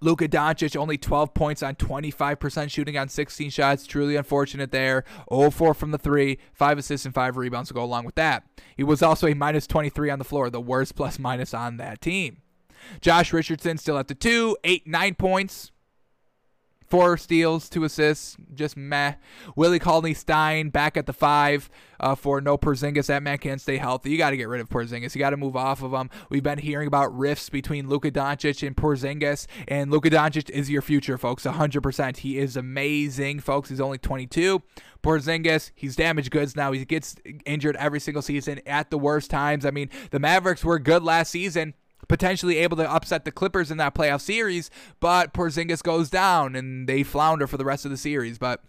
Luka Doncic only 12 points on 25% shooting on 16 shots. Truly unfortunate there. 0 4 from the three, five assists and five rebounds to go along with that. He was also a minus 23 on the floor, the worst plus minus on that team. Josh Richardson still at the two, eight, nine points. Four steals, two assists, just meh. Willie Cauley Stein back at the five uh, for no Porzingis. That man can't stay healthy. You got to get rid of Porzingis. You got to move off of him. We've been hearing about rifts between Luka Doncic and Porzingis, and Luka Doncic is your future, folks. 100%. He is amazing, folks. He's only 22. Porzingis, he's damaged goods now. He gets injured every single season at the worst times. I mean, the Mavericks were good last season potentially able to upset the Clippers in that playoff series, but Porzingis goes down and they flounder for the rest of the series. But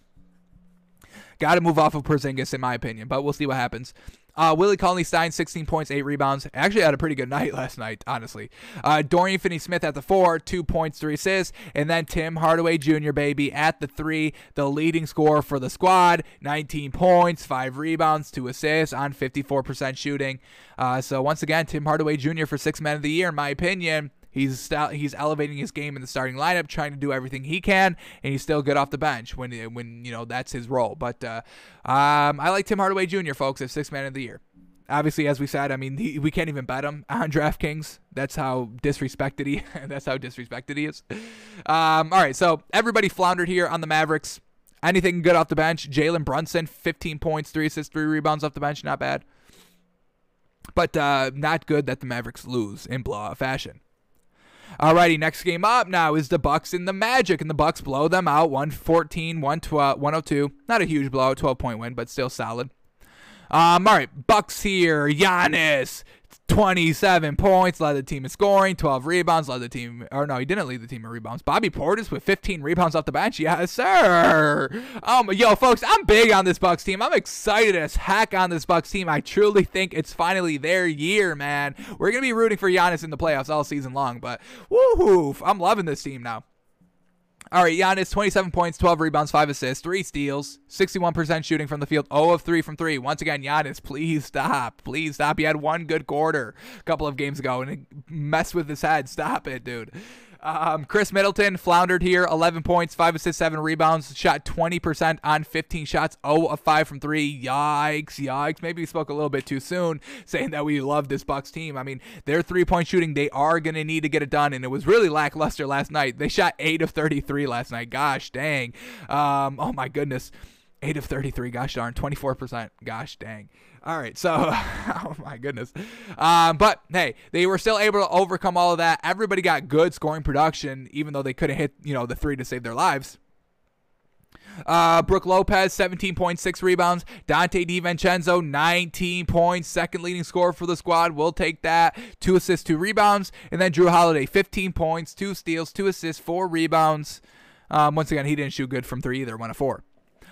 got to move off of Porzingis in my opinion, but we'll see what happens. Uh, Willie Cauley Stein, 16 points, 8 rebounds. Actually had a pretty good (laughs) night last night, honestly. Uh, Dorian Finney Smith at the 4, 2 points, 3 assists. And then Tim Hardaway Jr., baby, at the 3, the leading scorer for the squad, 19 points, 5 rebounds, 2 assists on 54% shooting. Uh, so once again, Tim Hardaway Jr. for Six Men of the Year, in my opinion. He's st- he's elevating his game in the starting lineup, trying to do everything he can, and he's still good off the bench when when you know that's his role. But uh, um, I like Tim Hardaway Jr. folks as six man of the year. Obviously, as we said, I mean he, we can't even bet him on DraftKings. That's how disrespected he. (laughs) that's how disrespected he is. Um, all right, so everybody floundered here on the Mavericks. Anything good off the bench? Jalen Brunson, 15 points, three assists, three rebounds off the bench, not bad. But uh, not good that the Mavericks lose in blowout fashion. Alrighty, next game up now is the Bucks and the Magic, and the Bucks blow them out 114, 112, 102. Not a huge blow, 12 point win, but still solid. Um, all right, Bucks here. Giannis, 27 points, led the team in scoring, 12 rebounds, led the team, or no, he didn't lead the team in rebounds. Bobby Portis with 15 rebounds off the bench. Yes, sir. Um, yo, folks, I'm big on this Bucks team. I'm excited as heck on this Bucks team. I truly think it's finally their year, man. We're gonna be rooting for Giannis in the playoffs all season long, but woohoo, I'm loving this team now. All right, Giannis, 27 points, 12 rebounds, 5 assists, 3 steals, 61% shooting from the field, 0 of 3 from 3. Once again, Giannis, please stop. Please stop. He had one good quarter a couple of games ago and it messed with his head. Stop it, dude. Um, Khris Middleton floundered here, 11 points, 5 assists, 7 rebounds, shot 20% on 15 shots, 0 of 5 from 3. Yikes, yikes. Maybe we spoke a little bit too soon saying that we love this Bucks team. I mean, their three point shooting, they are going to need to get it done, and it was really lackluster last night. They shot 8 of 33 last night. Gosh dang. Um, oh my goodness. 8 of 33, gosh darn, 24%. Gosh dang. All right, so (laughs) oh my goodness, um, but hey, they were still able to overcome all of that. Everybody got good scoring production, even though they couldn't hit you know the three to save their lives. Uh, Brook Lopez, 17.6 rebounds. Donte DiVincenzo, 19 points. Second leading scorer for the squad. We'll take that. Two assists, two rebounds. And then Jrue Holiday, 15 points, two steals, two assists, four rebounds. Um, once again, he didn't shoot good from three either, one of four.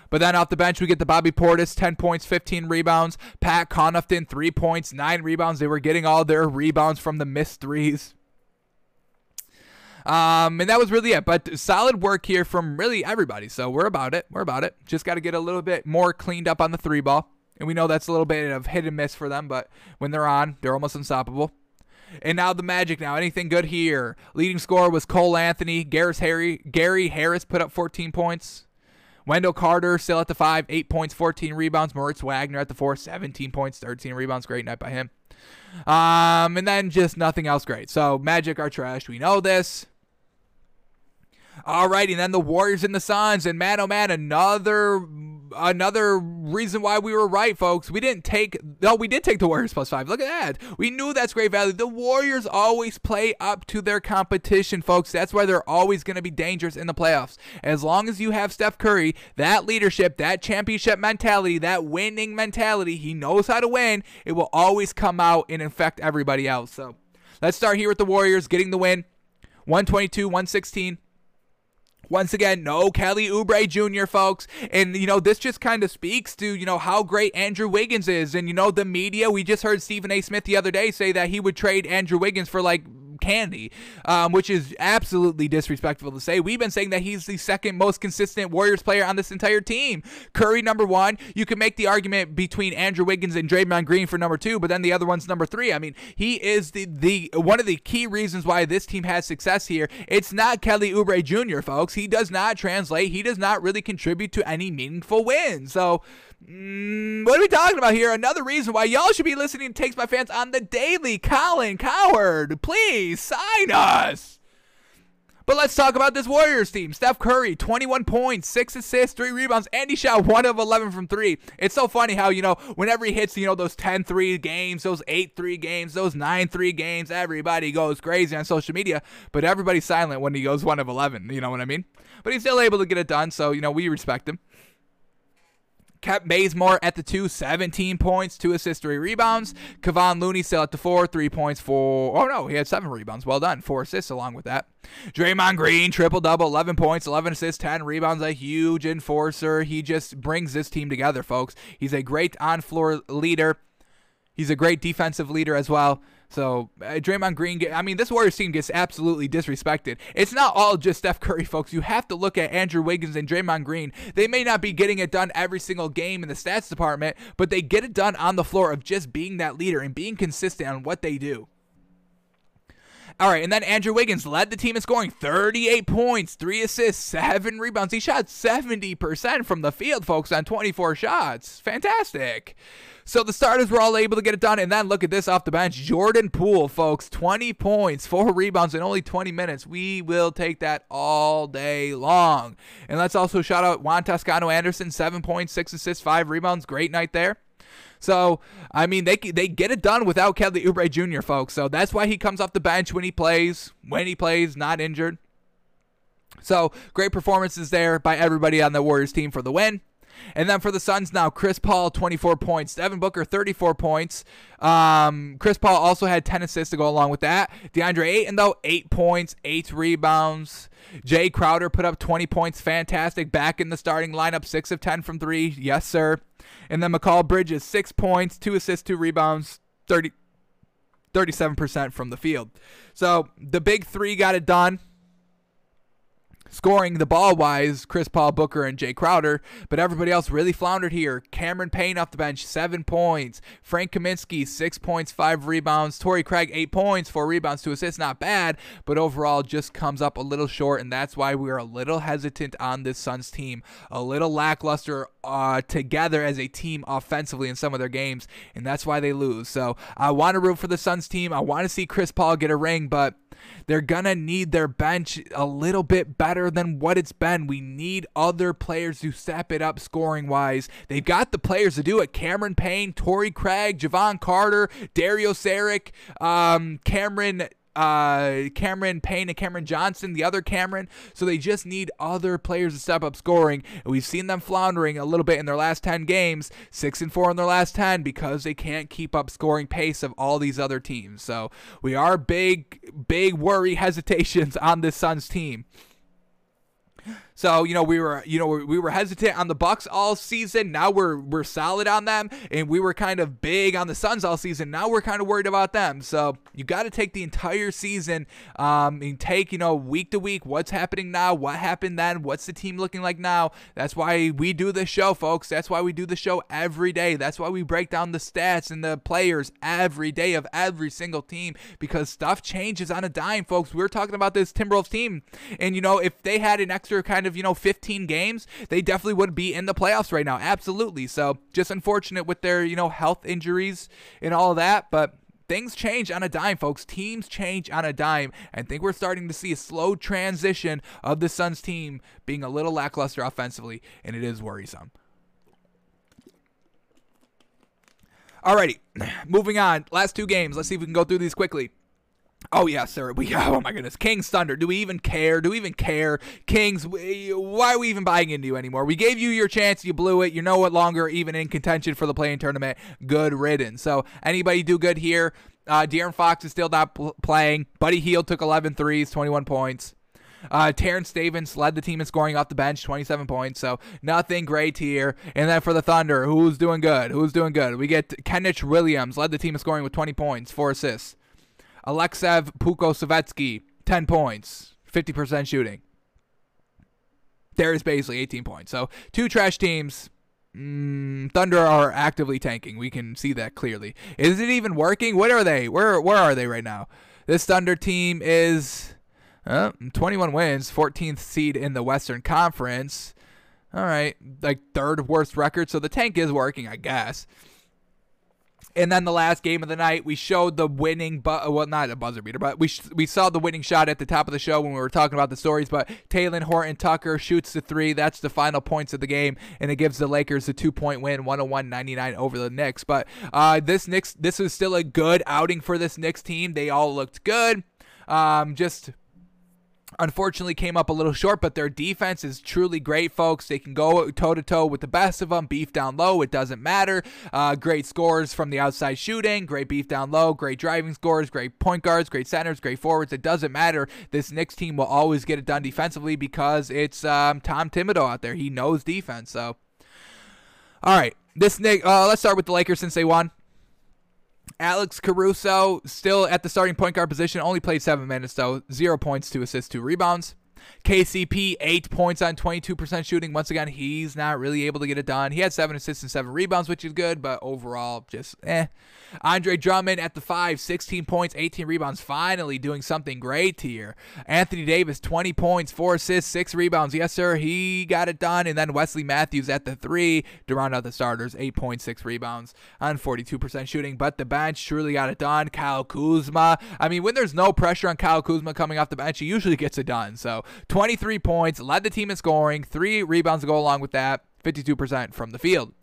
But then off the bench, we get the Bobby Portis, 10 points, 15 rebounds. Pat Connaughton, 3 points, 9 rebounds. They were getting all their rebounds from the missed threes. Um, and that was really it. But solid work here from really everybody. So we're about it. We're about it. Just got to get a little bit more cleaned up on the three ball. And we know that's a little bit of hit and miss for them, but when they're on, they're almost unstoppable. And now the Magic. Now anything good here? Leading scorer was Cole Anthony. Harry, Gary Harris put up 14 points. Wendell Carter still at the five, eight points, 14 rebounds. Moritz Wagner at the four, 17 points, 13 rebounds. Great night by him. Um, and then just nothing else great. So Magic are trash. We know this. All righty, then the Warriors and the Suns, and man, oh man, another another reason why we were right, folks. We didn't take no, we did take the Warriors plus five. Look at that. We knew that's great value. The Warriors always play up to their competition, folks. That's why they're always going to be dangerous in the playoffs. As long as you have Steph Curry, that leadership, that championship mentality, that winning mentality, he knows how to win. It will always come out and infect everybody else. So let's start here with the Warriors getting the win. 122, 116. Once again, no Kelly Oubre Jr., folks. And, you know, this just kind of speaks to, you know, how great Andrew Wiggins is. And, you know, the media, we just heard Stephen A. Smith the other day say that he would trade Andrew Wiggins for like candy, um, which is absolutely disrespectful to say. We've been saying that he's the second most consistent Warriors player on this entire team. Curry, number one. You can make the argument between Andrew Wiggins and Draymond Green for number two, but then the other one's number three. I mean, he is the, the one of the key reasons why this team has success here. It's not Kelly Oubre Jr., folks. He does not translate. He does not really contribute to any meaningful wins. So, Mm, what are we talking about here? Another reason why y'all should be listening to Takes by Fans on the daily. Colin Cowherd, please sign us. But let's talk about this Warriors team. Steph Curry, 21 points, 6 assists, 3 rebounds, and he shot 1 of 11 from 3. It's so funny how, you know, whenever he hits, you know, those 10 3 games, those 8 3 games, those 9 3 games, everybody goes crazy on social media, but everybody's silent when he goes 1 of 11. You know what I mean? But he's still able to get it done, so, you know, we respect him Kent Bazemore at the two, 17 points, two assists, three rebounds. Kevon Looney still at the four, three points, four. Oh no, he had seven rebounds. Well done, four assists along with that. Draymond Green, triple double, 11 points, 11 assists, 10 rebounds. A huge enforcer. He just brings this team together, folks. He's a great on floor leader. He's a great defensive leader as well. So uh, Draymond Green, I mean, this Warriors team gets absolutely disrespected. It's not all just Steph Curry, folks. You have to look at Andrew Wiggins and Draymond Green. They may not be getting it done every single game in the stats department, but they get it done on the floor of just being that leader and being consistent on what they do. All right, and then Andrew Wiggins led the team in scoring 38 points, 3 assists, 7 rebounds. He shot 70% from the field, folks, on 24 shots. Fantastic. So the starters were all able to get it done. And then look at this off the bench. Jordan Poole, folks, 20 points, four rebounds in only 20 minutes. We will take that all day long. And let's also shout out Juan Toscano Anderson, seven points, six assists, five rebounds. Great night there. So, I mean, they they get it done without Kelly Oubre Jr., folks. So that's why he comes off the bench when he plays, when he plays, not injured. So, great performances there by everybody on the Warriors team for the win. And then for the Suns now, Chris Paul, 24 points. Devin Booker, 34 points. Um, Chris Paul also had 10 assists to go along with that. DeAndre Ayton, though, 8 points, 8 rebounds. Jae Crowder put up 20 points. Fantastic. Back in the starting lineup, 6 of 10 from 3. Yes, sir. And then Mikal Bridges, 6 points, 2 assists, 2 rebounds, 30. 37% from the field. So the big three got it done scoring the ball wise, Chris Paul, Booker, and Jae Crowder, but everybody else really floundered here. Cameron Payne off the bench, seven points. Frank Kaminsky, six points, five rebounds. Torrey Craig, eight points, four rebounds, two assists. Not bad, but overall just comes up a little short, and that's why we are a little hesitant on this Suns team. A little lackluster uh, together as a team offensively in some of their games, and that's why they lose. So I want to root for the Suns team. I want to see Chris Paul get a ring, but they're going to need their bench a little bit better than what it's been. We need other players to step it up scoring wise. They've got the players to do it. Cameron Payne, Torrey Craig, Jevon Carter, Dario Saric, um, Cameron uh, Cameron Payne and Cameron Johnson, the other Cameron. So they just need other players to step up scoring. And we've seen them floundering a little bit in their last 10 games, 6 and 4 in their last 10 because they can't keep up scoring pace of all these other teams. So we are big big worry (laughs) hesitations on this Suns team. So you know we were you know we were hesitant on the Bucks all season. Now we're we're solid on them, and we were kind of big on the Suns all season. Now we're kind of worried about them. So you got to take the entire season um, and take you know week to week what's happening now, what happened then, what's the team looking like now. That's why we do this show, folks. That's why we do the show every day. That's why we break down the stats and the players every day of every single team because stuff changes on a dime, folks. We we're talking about this Timberwolves team, and you know if they had an extra kind of, you know, 15 games, they definitely would be in the playoffs right now. Absolutely. So just unfortunate with their, you know, health injuries and all that. But things change on a dime, folks. Teams change on a dime. And I think we're starting to see a slow transition of the Suns team being a little lackluster offensively, and it is worrisome. Alrighty, (sighs) moving on. Last two games. Let's see if we can go through these quickly. Oh yeah, sir. We (laughs) oh my goodness, Kings Thunder. Do we even care? Do we even care? Kings, why are we even buying into you anymore? We gave you your chance, you blew it. You're no longer even in contention for the play-in tournament. Good riddance. So anybody do good here? Uh, De'Aaron Fox is still not pl- playing. Buddy Hield took 11 threes, 21 points. Uh, Terrence Stevens led the team in scoring off the bench, 27 points. So nothing great here. And then for the Thunder, who's doing good? Who's doing good? We get Kenrich Williams led the team in scoring with 20 points, four assists. Aleksej Pokusevski, 10 points, 50% shooting. Darius Bazley, 18 points. So two trash teams. Mm, Thunder are actively tanking. We can see that clearly. Is it even working? What are they? Where where are they right now? This Thunder team is uh, 21 wins, 14th seed in the Western Conference. All right, like third worst record. So the tank is working, I guess. And then the last game of the night, we showed the winning, bu- well, not a buzzer beater, but we sh- we saw the winning shot at the top of the show when we were talking about the stories. But Talen Horton Tucker shoots the three. That's the final points of the game, and it gives the Lakers a two point win, 101 99 over the Knicks. But uh, this Knicks, this is still a good outing for this Knicks team. They all looked good. Um, just unfortunately came up a little short, but their defense is truly great, folks. They can go toe to toe with the best of them, beef down low. It doesn't matter. Uh, great scores from the outside shooting, great beef down low, great driving scores, great point guards, great centers, great forwards. It doesn't matter. This Knicks team will always get it done defensively because it's um, Tom Thibodeau out there. He knows defense. So, all right, this Nick. Uh, let's start with the Lakers since they won. Alex Caruso still at the starting point guard position, only played seven minutes though, zero points, two assists, two rebounds. KCP, eight points on 22% shooting. Once again, he's not really able to get it done. He had seven assists and seven rebounds, which is good, but overall, just eh. Andre Drummond at the five, 16 points, 18 rebounds, finally doing something great here. Anthony Davis, 20 points, four assists, six rebounds. Yes, sir, he got it done. And then Wesley Matthews at the three to round out the starters, 8.6 rebounds on 42% shooting. But the bench truly got it done. Kyle Kuzma. I mean, when there's no pressure on Kyle Kuzma coming off the bench, he usually gets it done. So 23 points, led the team in scoring, three rebounds to go along with that, 52% from the field.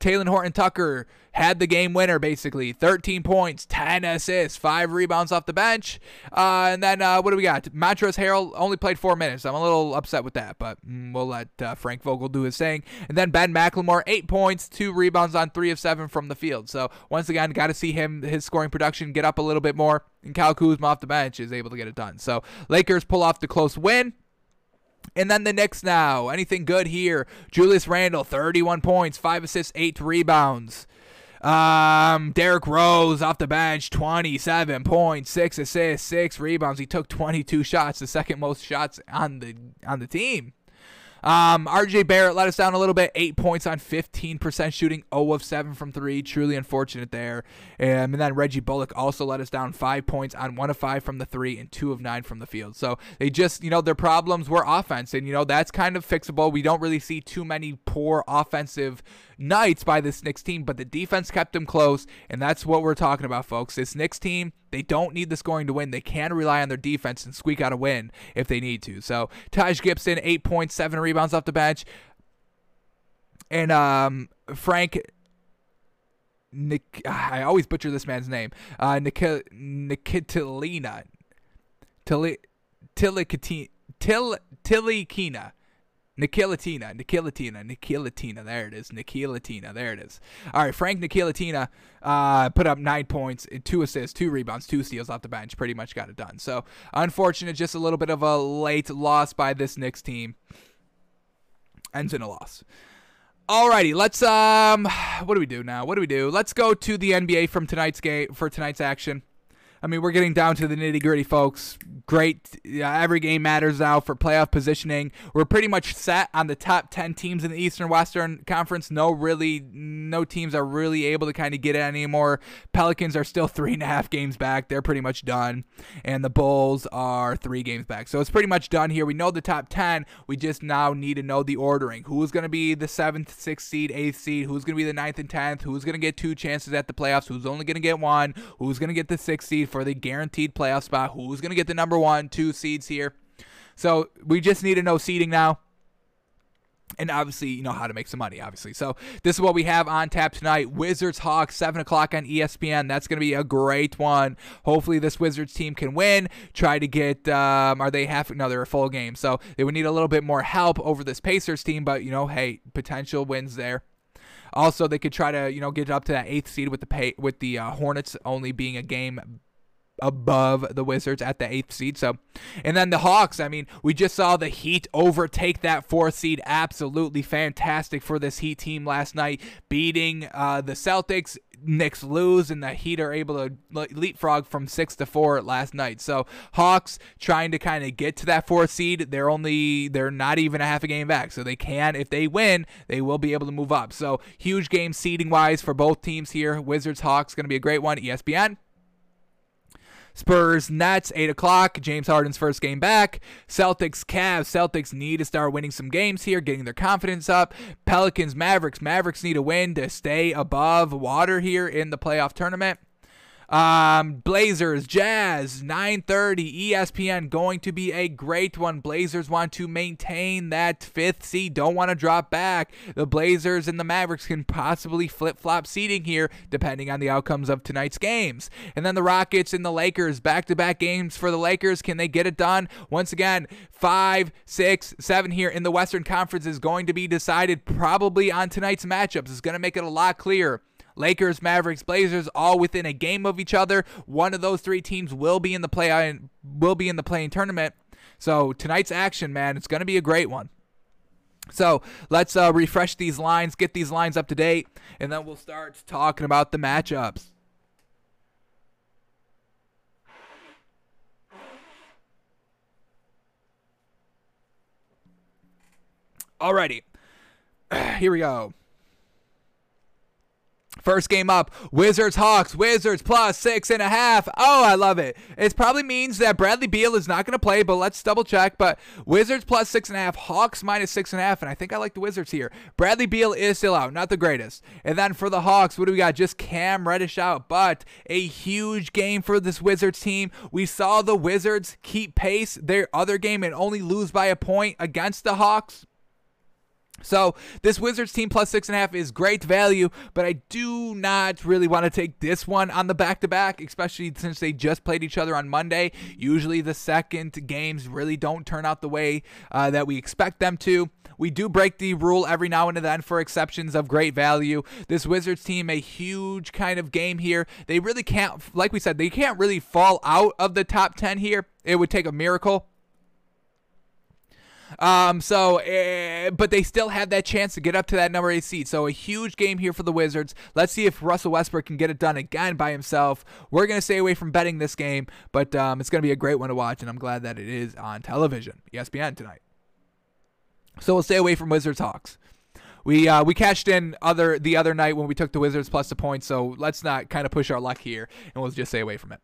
Talen Horton Tucker had the game winner, basically 13 points, 10 assists, five rebounds off the bench. Uh, and then uh, what do we got? Montrezl Harrell only played four minutes. I'm a little upset with that, but mm, we'll let uh, Frank Vogel do his thing. And then Ben McLemore, eight points, two rebounds on three of seven from the field. So once again, got to see him his scoring production get up a little bit more. And Cal Kuzma off the bench is able to get it done. So Lakers pull off the close win. And then the Knicks now. Anything good here? Julius Randle, 31 points, 5 assists, 8 rebounds. Um, Derrick Rose off the bench, 27 points, 6 assists, 6 rebounds. He took 22 shots, the second most shots on the on the team. Um, RJ Barrett let us down a little bit. Eight points on 15% shooting, 0 of 7 from three. Truly unfortunate there. Um, and then Reggie Bullock also let us down five points on 1 of 5 from the three and 2 of 9 from the field. So they just, you know, their problems were offense. And, you know, that's kind of fixable. We don't really see too many poor offensive nights by this Knicks team, but the defense kept them close. And that's what we're talking about, folks. This Knicks team they don't need the scoring to win. They can rely on their defense and squeak out a win if they need to. So Taj Gibson, eight points, seven rebounds off the bench. And um, Frank Nick, I always butcher this man's name. Uh, Nik- Tilly, Nikilatina, Nikilatina, Nikilatina. There it is. Nikilatina. There it is. All right, Frank Nikilatina uh, put up nine points, two assists, two rebounds, two steals off the bench. Pretty much got it done. So unfortunate, just a little bit of a late loss by this Knicks team. Ends in a loss. Alrighty, let's um, what do we do now? What do we do? Let's go to the NBA from tonight's game for tonight's action. I mean, we're getting down to the nitty gritty, folks. Great. Every game matters now for playoff positioning. We're pretty much set on the top 10 teams in the Eastern Western Conference. No, really, no teams are really able to kind of get it anymore. Pelicans are still (laughs) three and a half games back. They're pretty much done. And the Bulls are three games back. So it's pretty much done here. We know the top 10. We just now need to know the ordering. Who's going to be the seventh, sixth seed, eighth seed? Who's going to be the ninth and tenth? Who's going to get two chances at the playoffs? Who's only going to get one? Who's going to get the sixth seed? For the guaranteed playoff spot. Who's going to get the number one, two seeds here? So we just need to know seeding now. And obviously, you know how to make some money, obviously. So, this is what we have on tap tonight Wizards Hawks, 7 o'clock on ESPN. That's going to be a great one. Hopefully, this Wizards team can win. Try to get, um, are they half? No, they're a full game. So, they would need a little bit more help over this Pacers team. But, you know, hey, potential wins there. Also, they could try to, you know, get up to that eighth seed with the pay, with the uh, Hornets only being a game above the Wizards at the eighth seed. So, and then the Hawks. I mean, we just saw the Heat overtake that fourth seed. Absolutely fantastic for this Heat team last night, beating uh, the Celtics. Knicks lose, and the Heat are able to leapfrog from six to four last night. So Hawks trying to kind of get to that fourth seed. They're only they're not even a half a game back, so they can if they win, they will be able to move up. So huge game seeding wise for both teams here. Wizards Hawks going to be a great one. ESPN. Spurs, Nets, 8 o'clock. James Harden's first game back. Celtics, Cavs. Celtics need to start winning some games here, getting their confidence up. Pelicans, Mavericks. Mavericks need a win to stay above water here in the playoff tournament. Um, Blazers, Jazz, 9:30 ESPN going to be a great one. Blazers want to maintain that fifth seed, don't want to drop back. The Blazers and the Mavericks can possibly flip-flop seeding here depending on the outcomes of tonight's games. And then the Rockets and the Lakers, back-to-back games for the Lakers. Can they get it done? Once again, five, six, seven here in the Western Conference is going to be decided probably on tonight's matchups. It's going to make it a lot clearer. Lakers, Mavericks, Blazers, all within a game of each other. One of those three teams will be in the play will be in the play-in tournament. So tonight's action, man, it's going to be a great one. So let's uh, refresh these lines, get these lines up to date, and then we'll start talking about the matchups. Alrighty, (clears throat) here we go. First game up, Wizards Hawks. Wizards plus six and a half. Oh, I love it. It probably means that Bradley Beal is not going to play, but let's double check. But Wizards plus six and a half, Hawks minus six and a half, and I think I like the Wizards here. Bradley Beal is still out, not the greatest. And then for the Hawks, what do we got? Just Cam Reddish out, but a huge game for this Wizards team. We saw the Wizards keep pace their other game and only lose by a point against the Hawks. So this Wizards team plus six and a half is great value, but I do not really want to take this one on the back to back, especially since they just played each other on Monday. Usually the second games really don't turn out the way uh, that we expect them to. We do break the rule every now and then for exceptions of great value. This Wizards team, a huge kind of game here. They really can't, like we said, they can't really fall out of the top 10 here. It would take a miracle um, so, uh, but they still have that chance to get up to that number eight seed. So, a huge game here for the Wizards. Let's see if Russell Westbrook can get it done again by himself. We're going to stay away from betting this game, but um, it's going to be a great one to watch, and I'm glad that it is on television, ESPN tonight. So, we'll stay away from Wizards Hawks. We uh, we cashed in other the other night when we took the Wizards plus the points, so let's not kind of push our luck here, and we'll just stay away from it.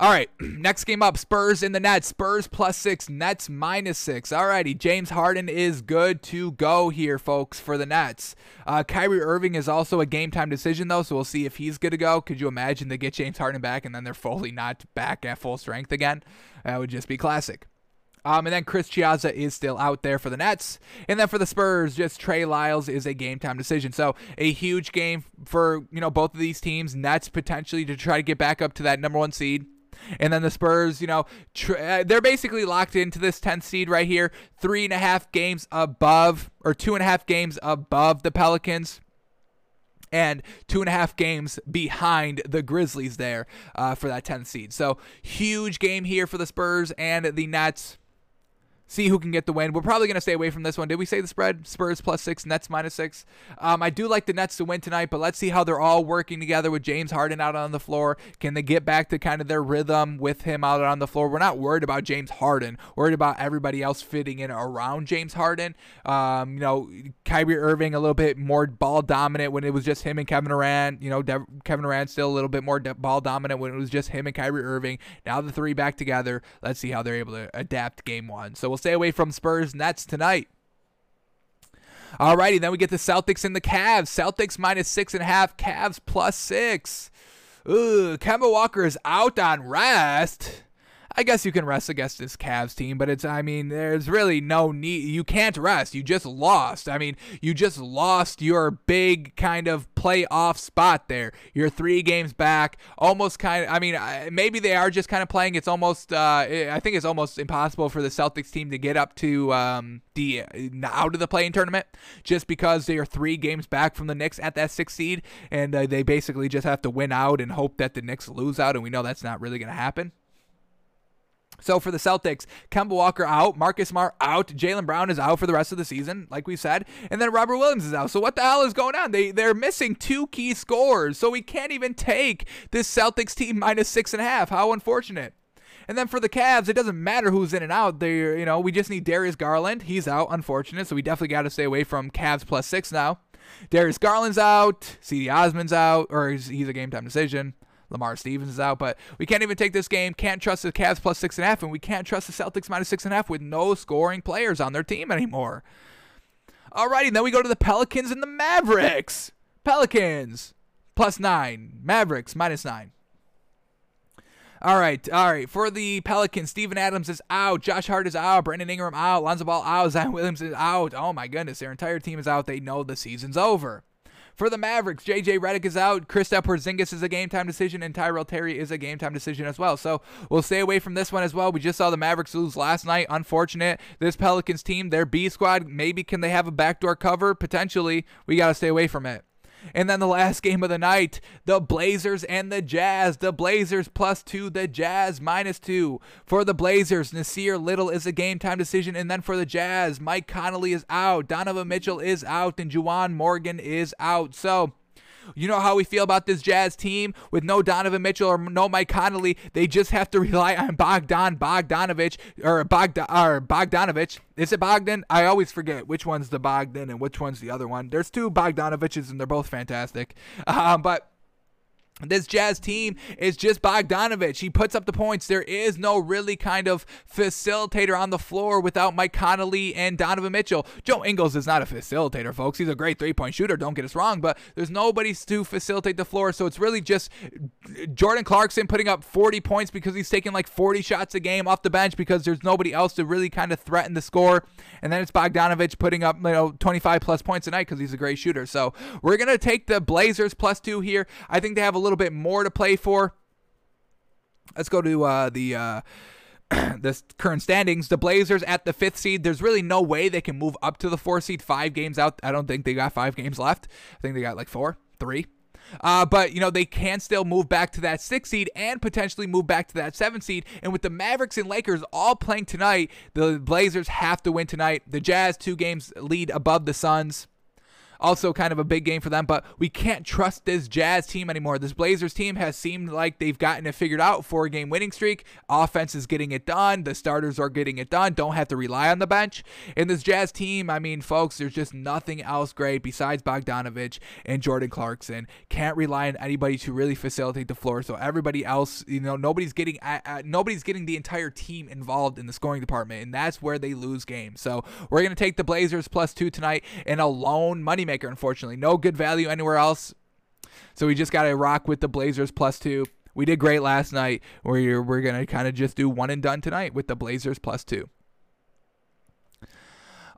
All right, (clears throat) next game up Spurs in the Nets. Spurs plus six, Nets minus six. All righty, James Harden is good to go here, folks, for the Nets. Uh, Kyrie Irving is also a game time decision, though, so we'll see if he's good to go. Could you imagine they get James Harden back and then they're fully not back at full strength again? That would just be classic. Um, and then Chris Chiozza is still out there for the Nets. And then for the Spurs, just Trey Lyles is a game time decision. So a huge game for you know both of these teams. Nets potentially to try to get back up to that number one seed. And then the Spurs, you know, tr- uh, they're basically locked into this 10th seed right here, three and a half games above, or two and a half games above the Pelicans and two and a half games behind the Grizzlies there uh, for that 10th seed. So huge game here for the Spurs and the Nets. See who can get the win. We're probably going to stay away from this one. Did we say the spread? Spurs plus six, Nets minus six. Um, I do like the Nets to win tonight, but let's see how they're all working together with James Harden out on the floor. Can they get back to kind of their rhythm with him out on the floor? We're not worried about James Harden. Worried about everybody else fitting in around James Harden. Um, you know, Kyrie Irving a little bit more ball dominant when it was just him and Kevin Durant. You know, De- Kevin Durant still a little bit more de- ball dominant when it was just him and Kyrie Irving. Now the three back together. Let's see how they're able to adapt game one. So we'll stay away from Spurs Nets tonight. Alrighty, then we get the Celtics and the Cavs. Celtics minus six and a half, Cavs plus six. Ooh, Kemba Walker is out on rest. I guess you can rest against this Cavs team, but it's, I mean, there's really no need. You can't rest. You just lost. I mean, you just lost your big kind of playoff spot there. You're three games back, almost kind of, I mean, maybe they are just kind of playing. It's almost, uh, I think it's almost impossible for the Celtics team to get up to um, the, out of the play-in tournament just because they are three games back from the Knicks at that sixth seed, and uh, they basically just have to win out and hope that the Knicks lose out, and we know that's not really going to happen. So for the Celtics, Kemba Walker out, Marcus Smart out, Jaylen Brown is out for the rest of the season, like we said, and then Robert Williams is out. So what the hell is going on? They they're missing two key scores, so we can't even take this Celtics team minus six and a half. How unfortunate. And then for the Cavs, it doesn't matter who's in and out. They, you know, we just need Darius Garland. He's out, unfortunate. So we definitely got to stay away from Cavs plus six now. Darius Garland's out. Cedi Osman's out, or he's a game time decision. Lamar Stevens is out, but we can't even take this game. Can't trust the Cavs plus six and a half, and we can't trust the Celtics minus six and a half with no scoring players on their team anymore. Alrighty, then we go to the Pelicans and the Mavericks. Pelicans plus nine, Mavericks minus nine. All right, all right. For the Pelicans, Steven Adams is out. Josh Hart is out. Brandon Ingram out. Lonzo Ball out. (laughs) Zion Williams is out. Oh my goodness, their entire team is out. They know the season's over. For the Mavericks, JJ Redick is out. Kristaps Porzingis is a game time decision, and Tyrell Terry is a game time decision as well. So we'll stay away from this one as well. We just saw the Mavericks lose last night. Unfortunate. This Pelicans team, their B squad, maybe can they have a backdoor cover? Potentially. We got to stay away from it. And then the last game of the night, the Blazers and the Jazz. The Blazers plus two, the Jazz minus two. For the Blazers, Nassir Little is a game time decision. And then for the Jazz, Mike Conley is out, Donovan Mitchell is out, and Juwan Morgan is out. So you know how we feel about this Jazz team with no Donovan Mitchell or no Mike Conley. They just have to (laughs) rely on Bogdan Bogdanovic or Bogdan or Bogdanovic. Is it Bogdan? I always forget which one's the Bogdan and which one's the other one. There's two Bogdanoviches and they're both fantastic. (laughs) Um, but this Jazz team is just Bogdanovic. He puts up the points. There is no really kind of facilitator on the floor without Mike Conley and Donovan Mitchell. Joe Ingles is not a facilitator, folks. He's a great three point shooter, don't get us wrong, but there's nobody to facilitate the floor. So it's really just Jordan Clarkson putting up 40 points because he's taking like 40 shots a game off the bench because there's nobody else to really kind of threaten the score. And then it's Bogdanovic putting up, you know, 25 plus points a night because he's a great shooter. So we're going to take the Blazers plus two here. I think they have a little bit more to play for. Let's go to uh, the. Uh, (clears throat) the current standings, the Blazers at the fifth seed. There's really no way they can move up to the four seed. Five games out. I don't think they got five games left. I think they got like four, three. Uh, but you know they can still move back to that six seed and potentially move back to that seven seed. And with the Mavericks and Lakers all playing tonight, the Blazers have to win tonight. The Jazz two games lead above the Suns. Also, kind of a big game for them, but we can't trust this Jazz team anymore. This Blazers team has seemed like they've gotten it figured out. Four game winning streak. Offense is getting it done. The starters are getting it done. Don't have to rely on the bench. And this Jazz team, I mean, folks, there's just nothing else great besides Bogdanovic and Jordan Clarkson. Can't rely on anybody to really facilitate the floor. So everybody else, you know, nobody's getting uh, uh, nobody's getting the entire team involved in the scoring department, and that's where they lose games. So we're gonna take the Blazers plus two tonight and a lone money maker, unfortunately. No good value anywhere else. So we just got to rock with the Blazers plus two. We did great last night. We're, we're going to kind of just do one and done tonight with the Blazers plus two.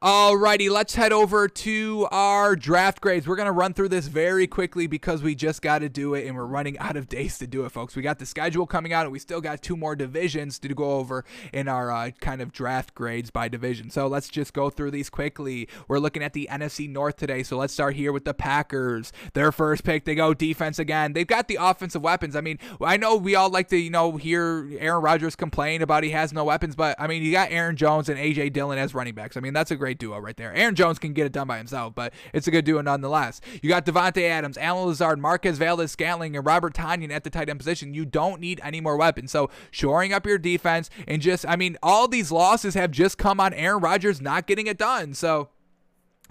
Alrighty, let's head over to our draft grades. We're gonna run through this very quickly because we just got to do it, and we're running out of days to do it, folks. We got the schedule coming out, and we still got two more divisions to go over in our uh, kind of draft grades by division. So let's just go through these quickly. We're looking at the NFC North today, so let's start here with the Packers. Their first pick, they go defense again. They've got the offensive weapons. I mean, I know we all like to, you know, hear Aaron Rodgers complain about he has no weapons, but I mean, you got Aaron Jones and AJ Dillon as running backs. I mean, that's a great duo right there. Aaron Jones can get it done by himself, but it's a good duo nonetheless. You got Davante Adams, Allen Lazard, Marquez Valdes Scantling, and Robert Tonyan at the tight end position. You don't need any more weapons. So shoring up your defense and just, I mean, all these losses have just come on Aaron Rodgers not getting it done. So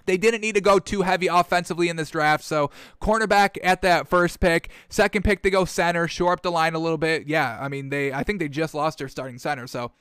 they didn't need to go too heavy offensively in this draft. So, cornerback at that first pick. Second pick, they go center, shore up the line a little bit. Yeah, I mean, they, I think they just lost their starting center. So,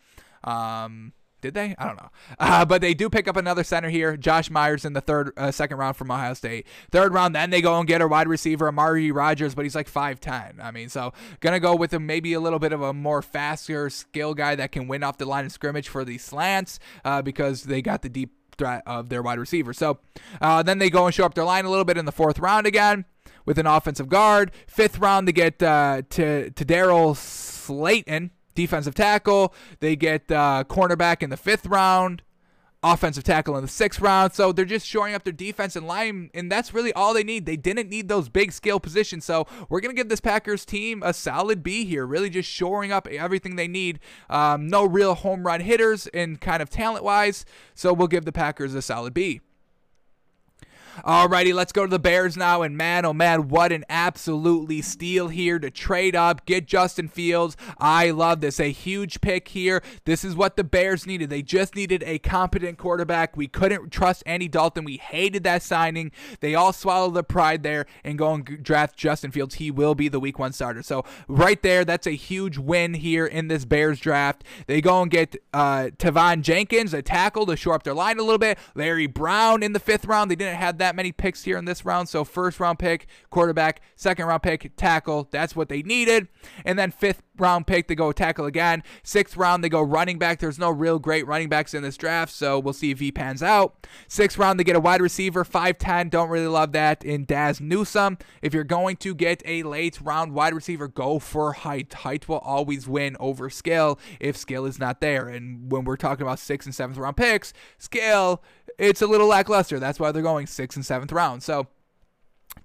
um, did they? I don't know. Uh, but they do pick up another center here, Josh Myers in the third, uh, second round from Ohio State. Third round, then they go and get a wide receiver, Amari Rodgers, but he's like 5'10. I mean, so gonna go with a, maybe a little bit of a more faster skill guy that can win off the line of scrimmage for the slants uh, because they got the deep threat of their wide receiver. So uh, then they go and show up their line a little bit in the fourth round again with an offensive guard. Fifth round, they get uh, to to Daryl Slaton defensive tackle. They get uh, cornerback in the fifth round, offensive tackle in the sixth round. So they're just shoring up their defense and line, and that's really all they need. They didn't need those big skill positions. So we're gonna give this Packers team a solid B here. Really just shoring up everything they need. Um, no real home run hitters in kind of talent wise. So we'll give the Packers a solid B. Alrighty, let's go to the Bears now. And man, oh man, what an absolutely steal here to trade up, get Justin Fields. I love this. A huge pick here. This is what the Bears needed. They just needed a competent quarterback. We couldn't trust Andy Dalton. We hated that signing. They all swallowed the pride there and go and draft Justin Fields. He will be the week one starter. So, right there, that's a huge win here in this Bears draft. They go and get uh, Teven Jenkins, a tackle to shore up their line a little bit. Larry Borom in the fifth round. They didn't have that that many picks here in this round. So first round pick, quarterback, second round pick, tackle. That's what they needed. And then fifth round pick, they go tackle again. Sixth round, they go running back. There's no real great running backs in this draft, so we'll see if he pans out. Sixth round, they get a wide receiver, 5'10. Don't really love that in Dazz Newsome. If you're going to get a late round wide receiver, go for height. Height will always win over skill if skill is not there. And when we're talking about sixth and seventh round picks, skill, it's a little lackluster. That's why they're going sixth and seventh round. So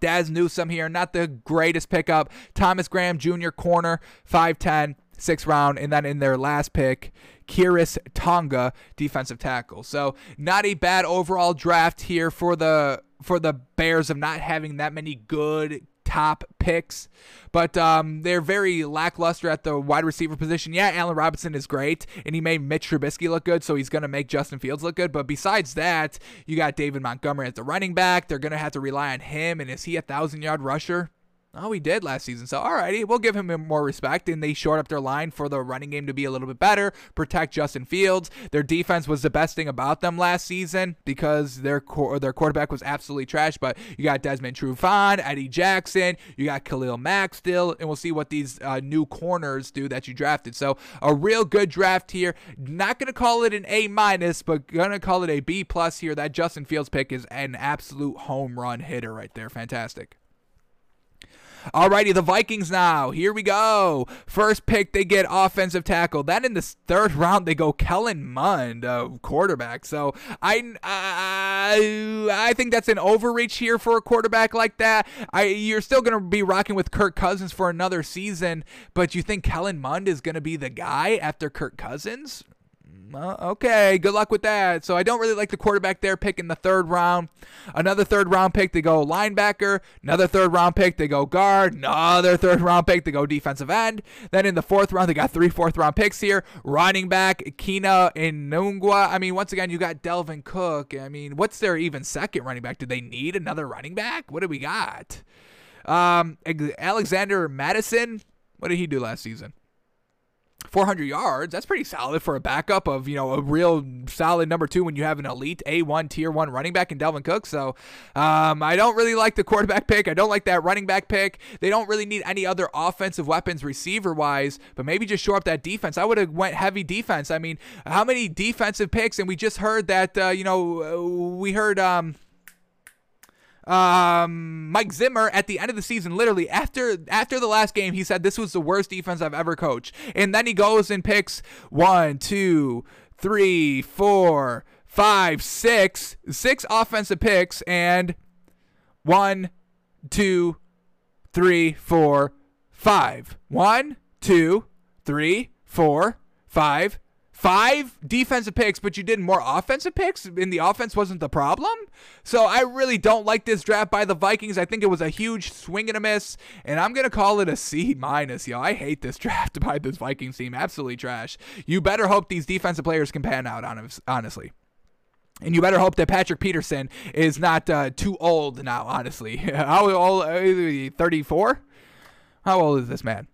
Dazz Newsome here, not the greatest pickup. Thomas Graham Jr. corner, 5'10, sixth round. And then in their last pick, Khyiris Tonga, defensive tackle. So not a bad overall draft here for the for the Bears of not having that many good top picks, but um, they're very lackluster at the wide receiver position. Yeah, Allen Robinson is great, and he made Mitch Trubisky look good, so he's going to make Justin Fields look good. But besides that, you got David Montgomery as the running back. They're going to have to rely on him, and is he a thousand yard rusher? Oh, he did last season. So, alrighty, we'll give him more respect. And they shored up their line for the running game to be a little bit better, protect Justin Fields. Their defense was the best thing about them last season because their their quarterback was absolutely trash. But you got Desmond Trufant, Eddie Jackson, you got Khalil Mack still, and we'll see what these uh, new corners do that you drafted. So, a real good draft here. Not gonna call it an A minus, but gonna call it a B plus here. That Justin Fields pick is an absolute home run hitter right there. Fantastic. Alrighty, the Vikings now. Here we go. First pick, they get offensive tackle. Then in the third round, they go Kellen Mond, uh, quarterback. So I, I, I think that's an overreach here for a quarterback like that. I, you're still going to be rocking with Kirk Cousins for another season, but you think Kellen Mond is going to be the guy after Kirk Cousins? Uh, okay, good luck with that. So I don't really like the quarterback there pick in the third round. Another third round pick, they go linebacker. Another third round pick, they go guard. Another third round pick, they go defensive end. Then in the fourth round, they got three fourth round picks here. Running back, Kene Nwangwu. I mean, once again, you got Dalvin Cook. I mean, what's their even second running back? Do they need another running back? What do we got? Um, Alexander Mattison. What did he do last season? 400 yards. That's pretty solid for a backup of, you know, a real solid number two when you have an elite A1 tier one running back in Dalvin Cook. So um, I don't really like the quarterback pick. I don't like that running back pick. They don't really need any other offensive weapons receiver wise, but maybe just shore up that defense. I would have went heavy defense. I mean, how many defensive picks? And we just heard that, uh, you know, we heard. Um, um, Mike Zimmer at the end of the season, literally after after the last game, he said this was the worst defense I've ever coached. And then he goes and picks one, two, three, four, five, six, six offensive picks, and one, two, three, four, five. One, two, three, four, five, five defensive picks, but you did more offensive picks, and the offense wasn't the problem. So I really don't like this draft by the Vikings. I think it was a huge swing and a miss, and I'm gonna call it a C minus. Yo, I hate this (laughs) draft by this Vikings team. Absolutely trash. You better hope these defensive players can pan out. Honestly. And you better hope that Patrick Peterson is not uh, too old now, honestly. (laughs) How old? 34? How old is this man?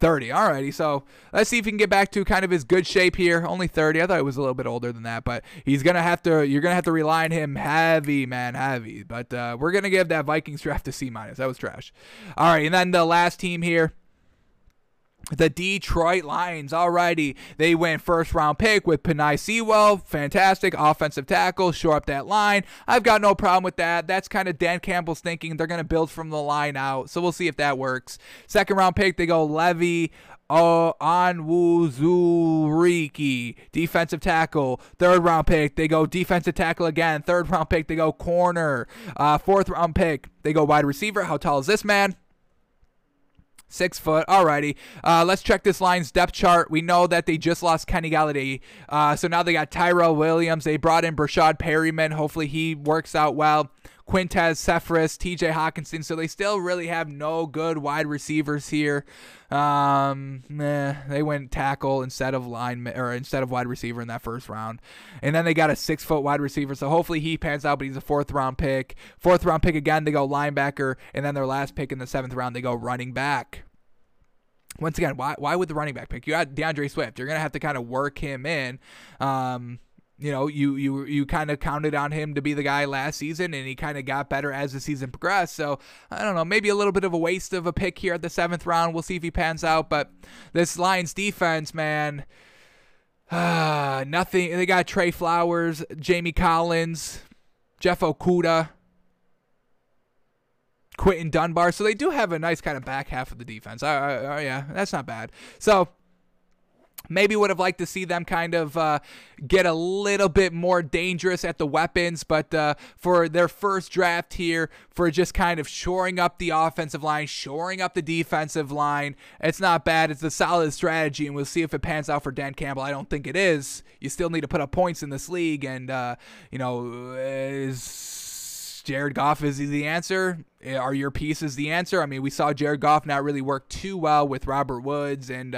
30. Alrighty, so let's see if he can get back to kind of his good shape here. Only 30. I thought he was a little bit older than that, but he's gonna have to. You're gonna have to rely on him heavy, man, heavy. But uh, we're gonna give that Vikings draft a C minus. That was trash. All right, and then the last team here. The Detroit Lions, alrighty. They went first round pick with Penei Sewell. Fantastic offensive tackle. Shore up that line. I've got no problem with that. That's kind of Dan Campbell's thinking. They're going to build from the line out. So we'll see if that works. Second round pick, they go Levi uh, Onwuzurike, defensive tackle. Third round pick, they go defensive tackle again. Third round pick, they go corner. Uh, fourth round pick, they go wide receiver. How tall is this man? Six foot. Alrighty. Uh, let's check this line's depth chart. We know that they just lost Kenny Golladay. Uh, so now they got Tyrell Williams. They brought in Breshad Perryman. Hopefully he works out well. Quintez Cephus, TJ Hockenson. So they still really have no good wide receivers here. Um, eh, they went tackle instead of line or instead of wide receiver in that first round, and then they got a six foot wide receiver. So hopefully he pans out, but he's a fourth round pick. Fourth round pick again, they go linebacker, and then their last pick in the seventh round, they go running back once again, why why would the running back pick? You got D'Andre Swift. You're gonna have to kind of work him in. Um, you know, you you you kind of counted on him to be the guy last season, and he kind of got better as the season progressed. So I don't know, maybe a little bit of a waste of a pick here at the seventh round. We'll see if he pans out. But this Lions defense, man, uh, (sighs) nothing. They got Trey Flowers, Jamie Collins, Jeff Okudah. Quinton Dunbar, so they do have a nice kind of back half of the defense. Uh, uh, uh yeah, that's not bad. So Maybe would have liked to see them kind of uh, get a little bit more dangerous at the weapons, but uh, for their first draft here, for just kind of shoring up the offensive line, shoring up the defensive line, it's not bad. It's a solid strategy, and we'll see if it pans out for Dan Campbell. I don't think it is. You still need to put up points in this league, and uh, you know, is Jared Goff is the answer? Are your pieces the answer? I mean, we saw Jared Goff not really work too well with Robert Woods and.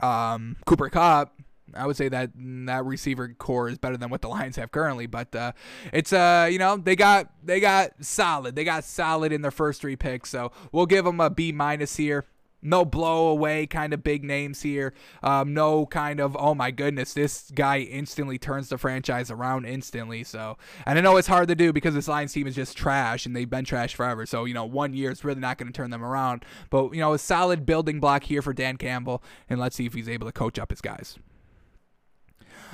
Um, Cooper Kupp. I would say that that receiver core is better than what the Lions have currently, but uh, it's uh you know they got they got solid they got solid in their first three picks, so we'll give them a B minus here no blow away kind of big names here. Um, no kind of oh my goodness, this guy instantly turns the franchise around instantly. So, and I know it's hard to do because this Lions team is just trash and they've been trash forever. So you know, one year is really not going to turn them around. But you know, a solid building block here for Dan Campbell, and let's see if he's able to coach up his guys.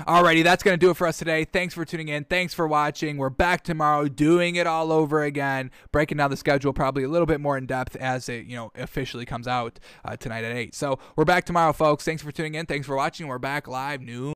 Alrighty, that's going to do it for us today. Thanks for tuning in. Thanks for watching. We're back tomorrow doing it all over again, breaking down the schedule probably a little bit more in depth as it, you know, officially comes out uh, tonight at 8. So we're back tomorrow, folks. Thanks for tuning in. Thanks for watching. We're back live noon.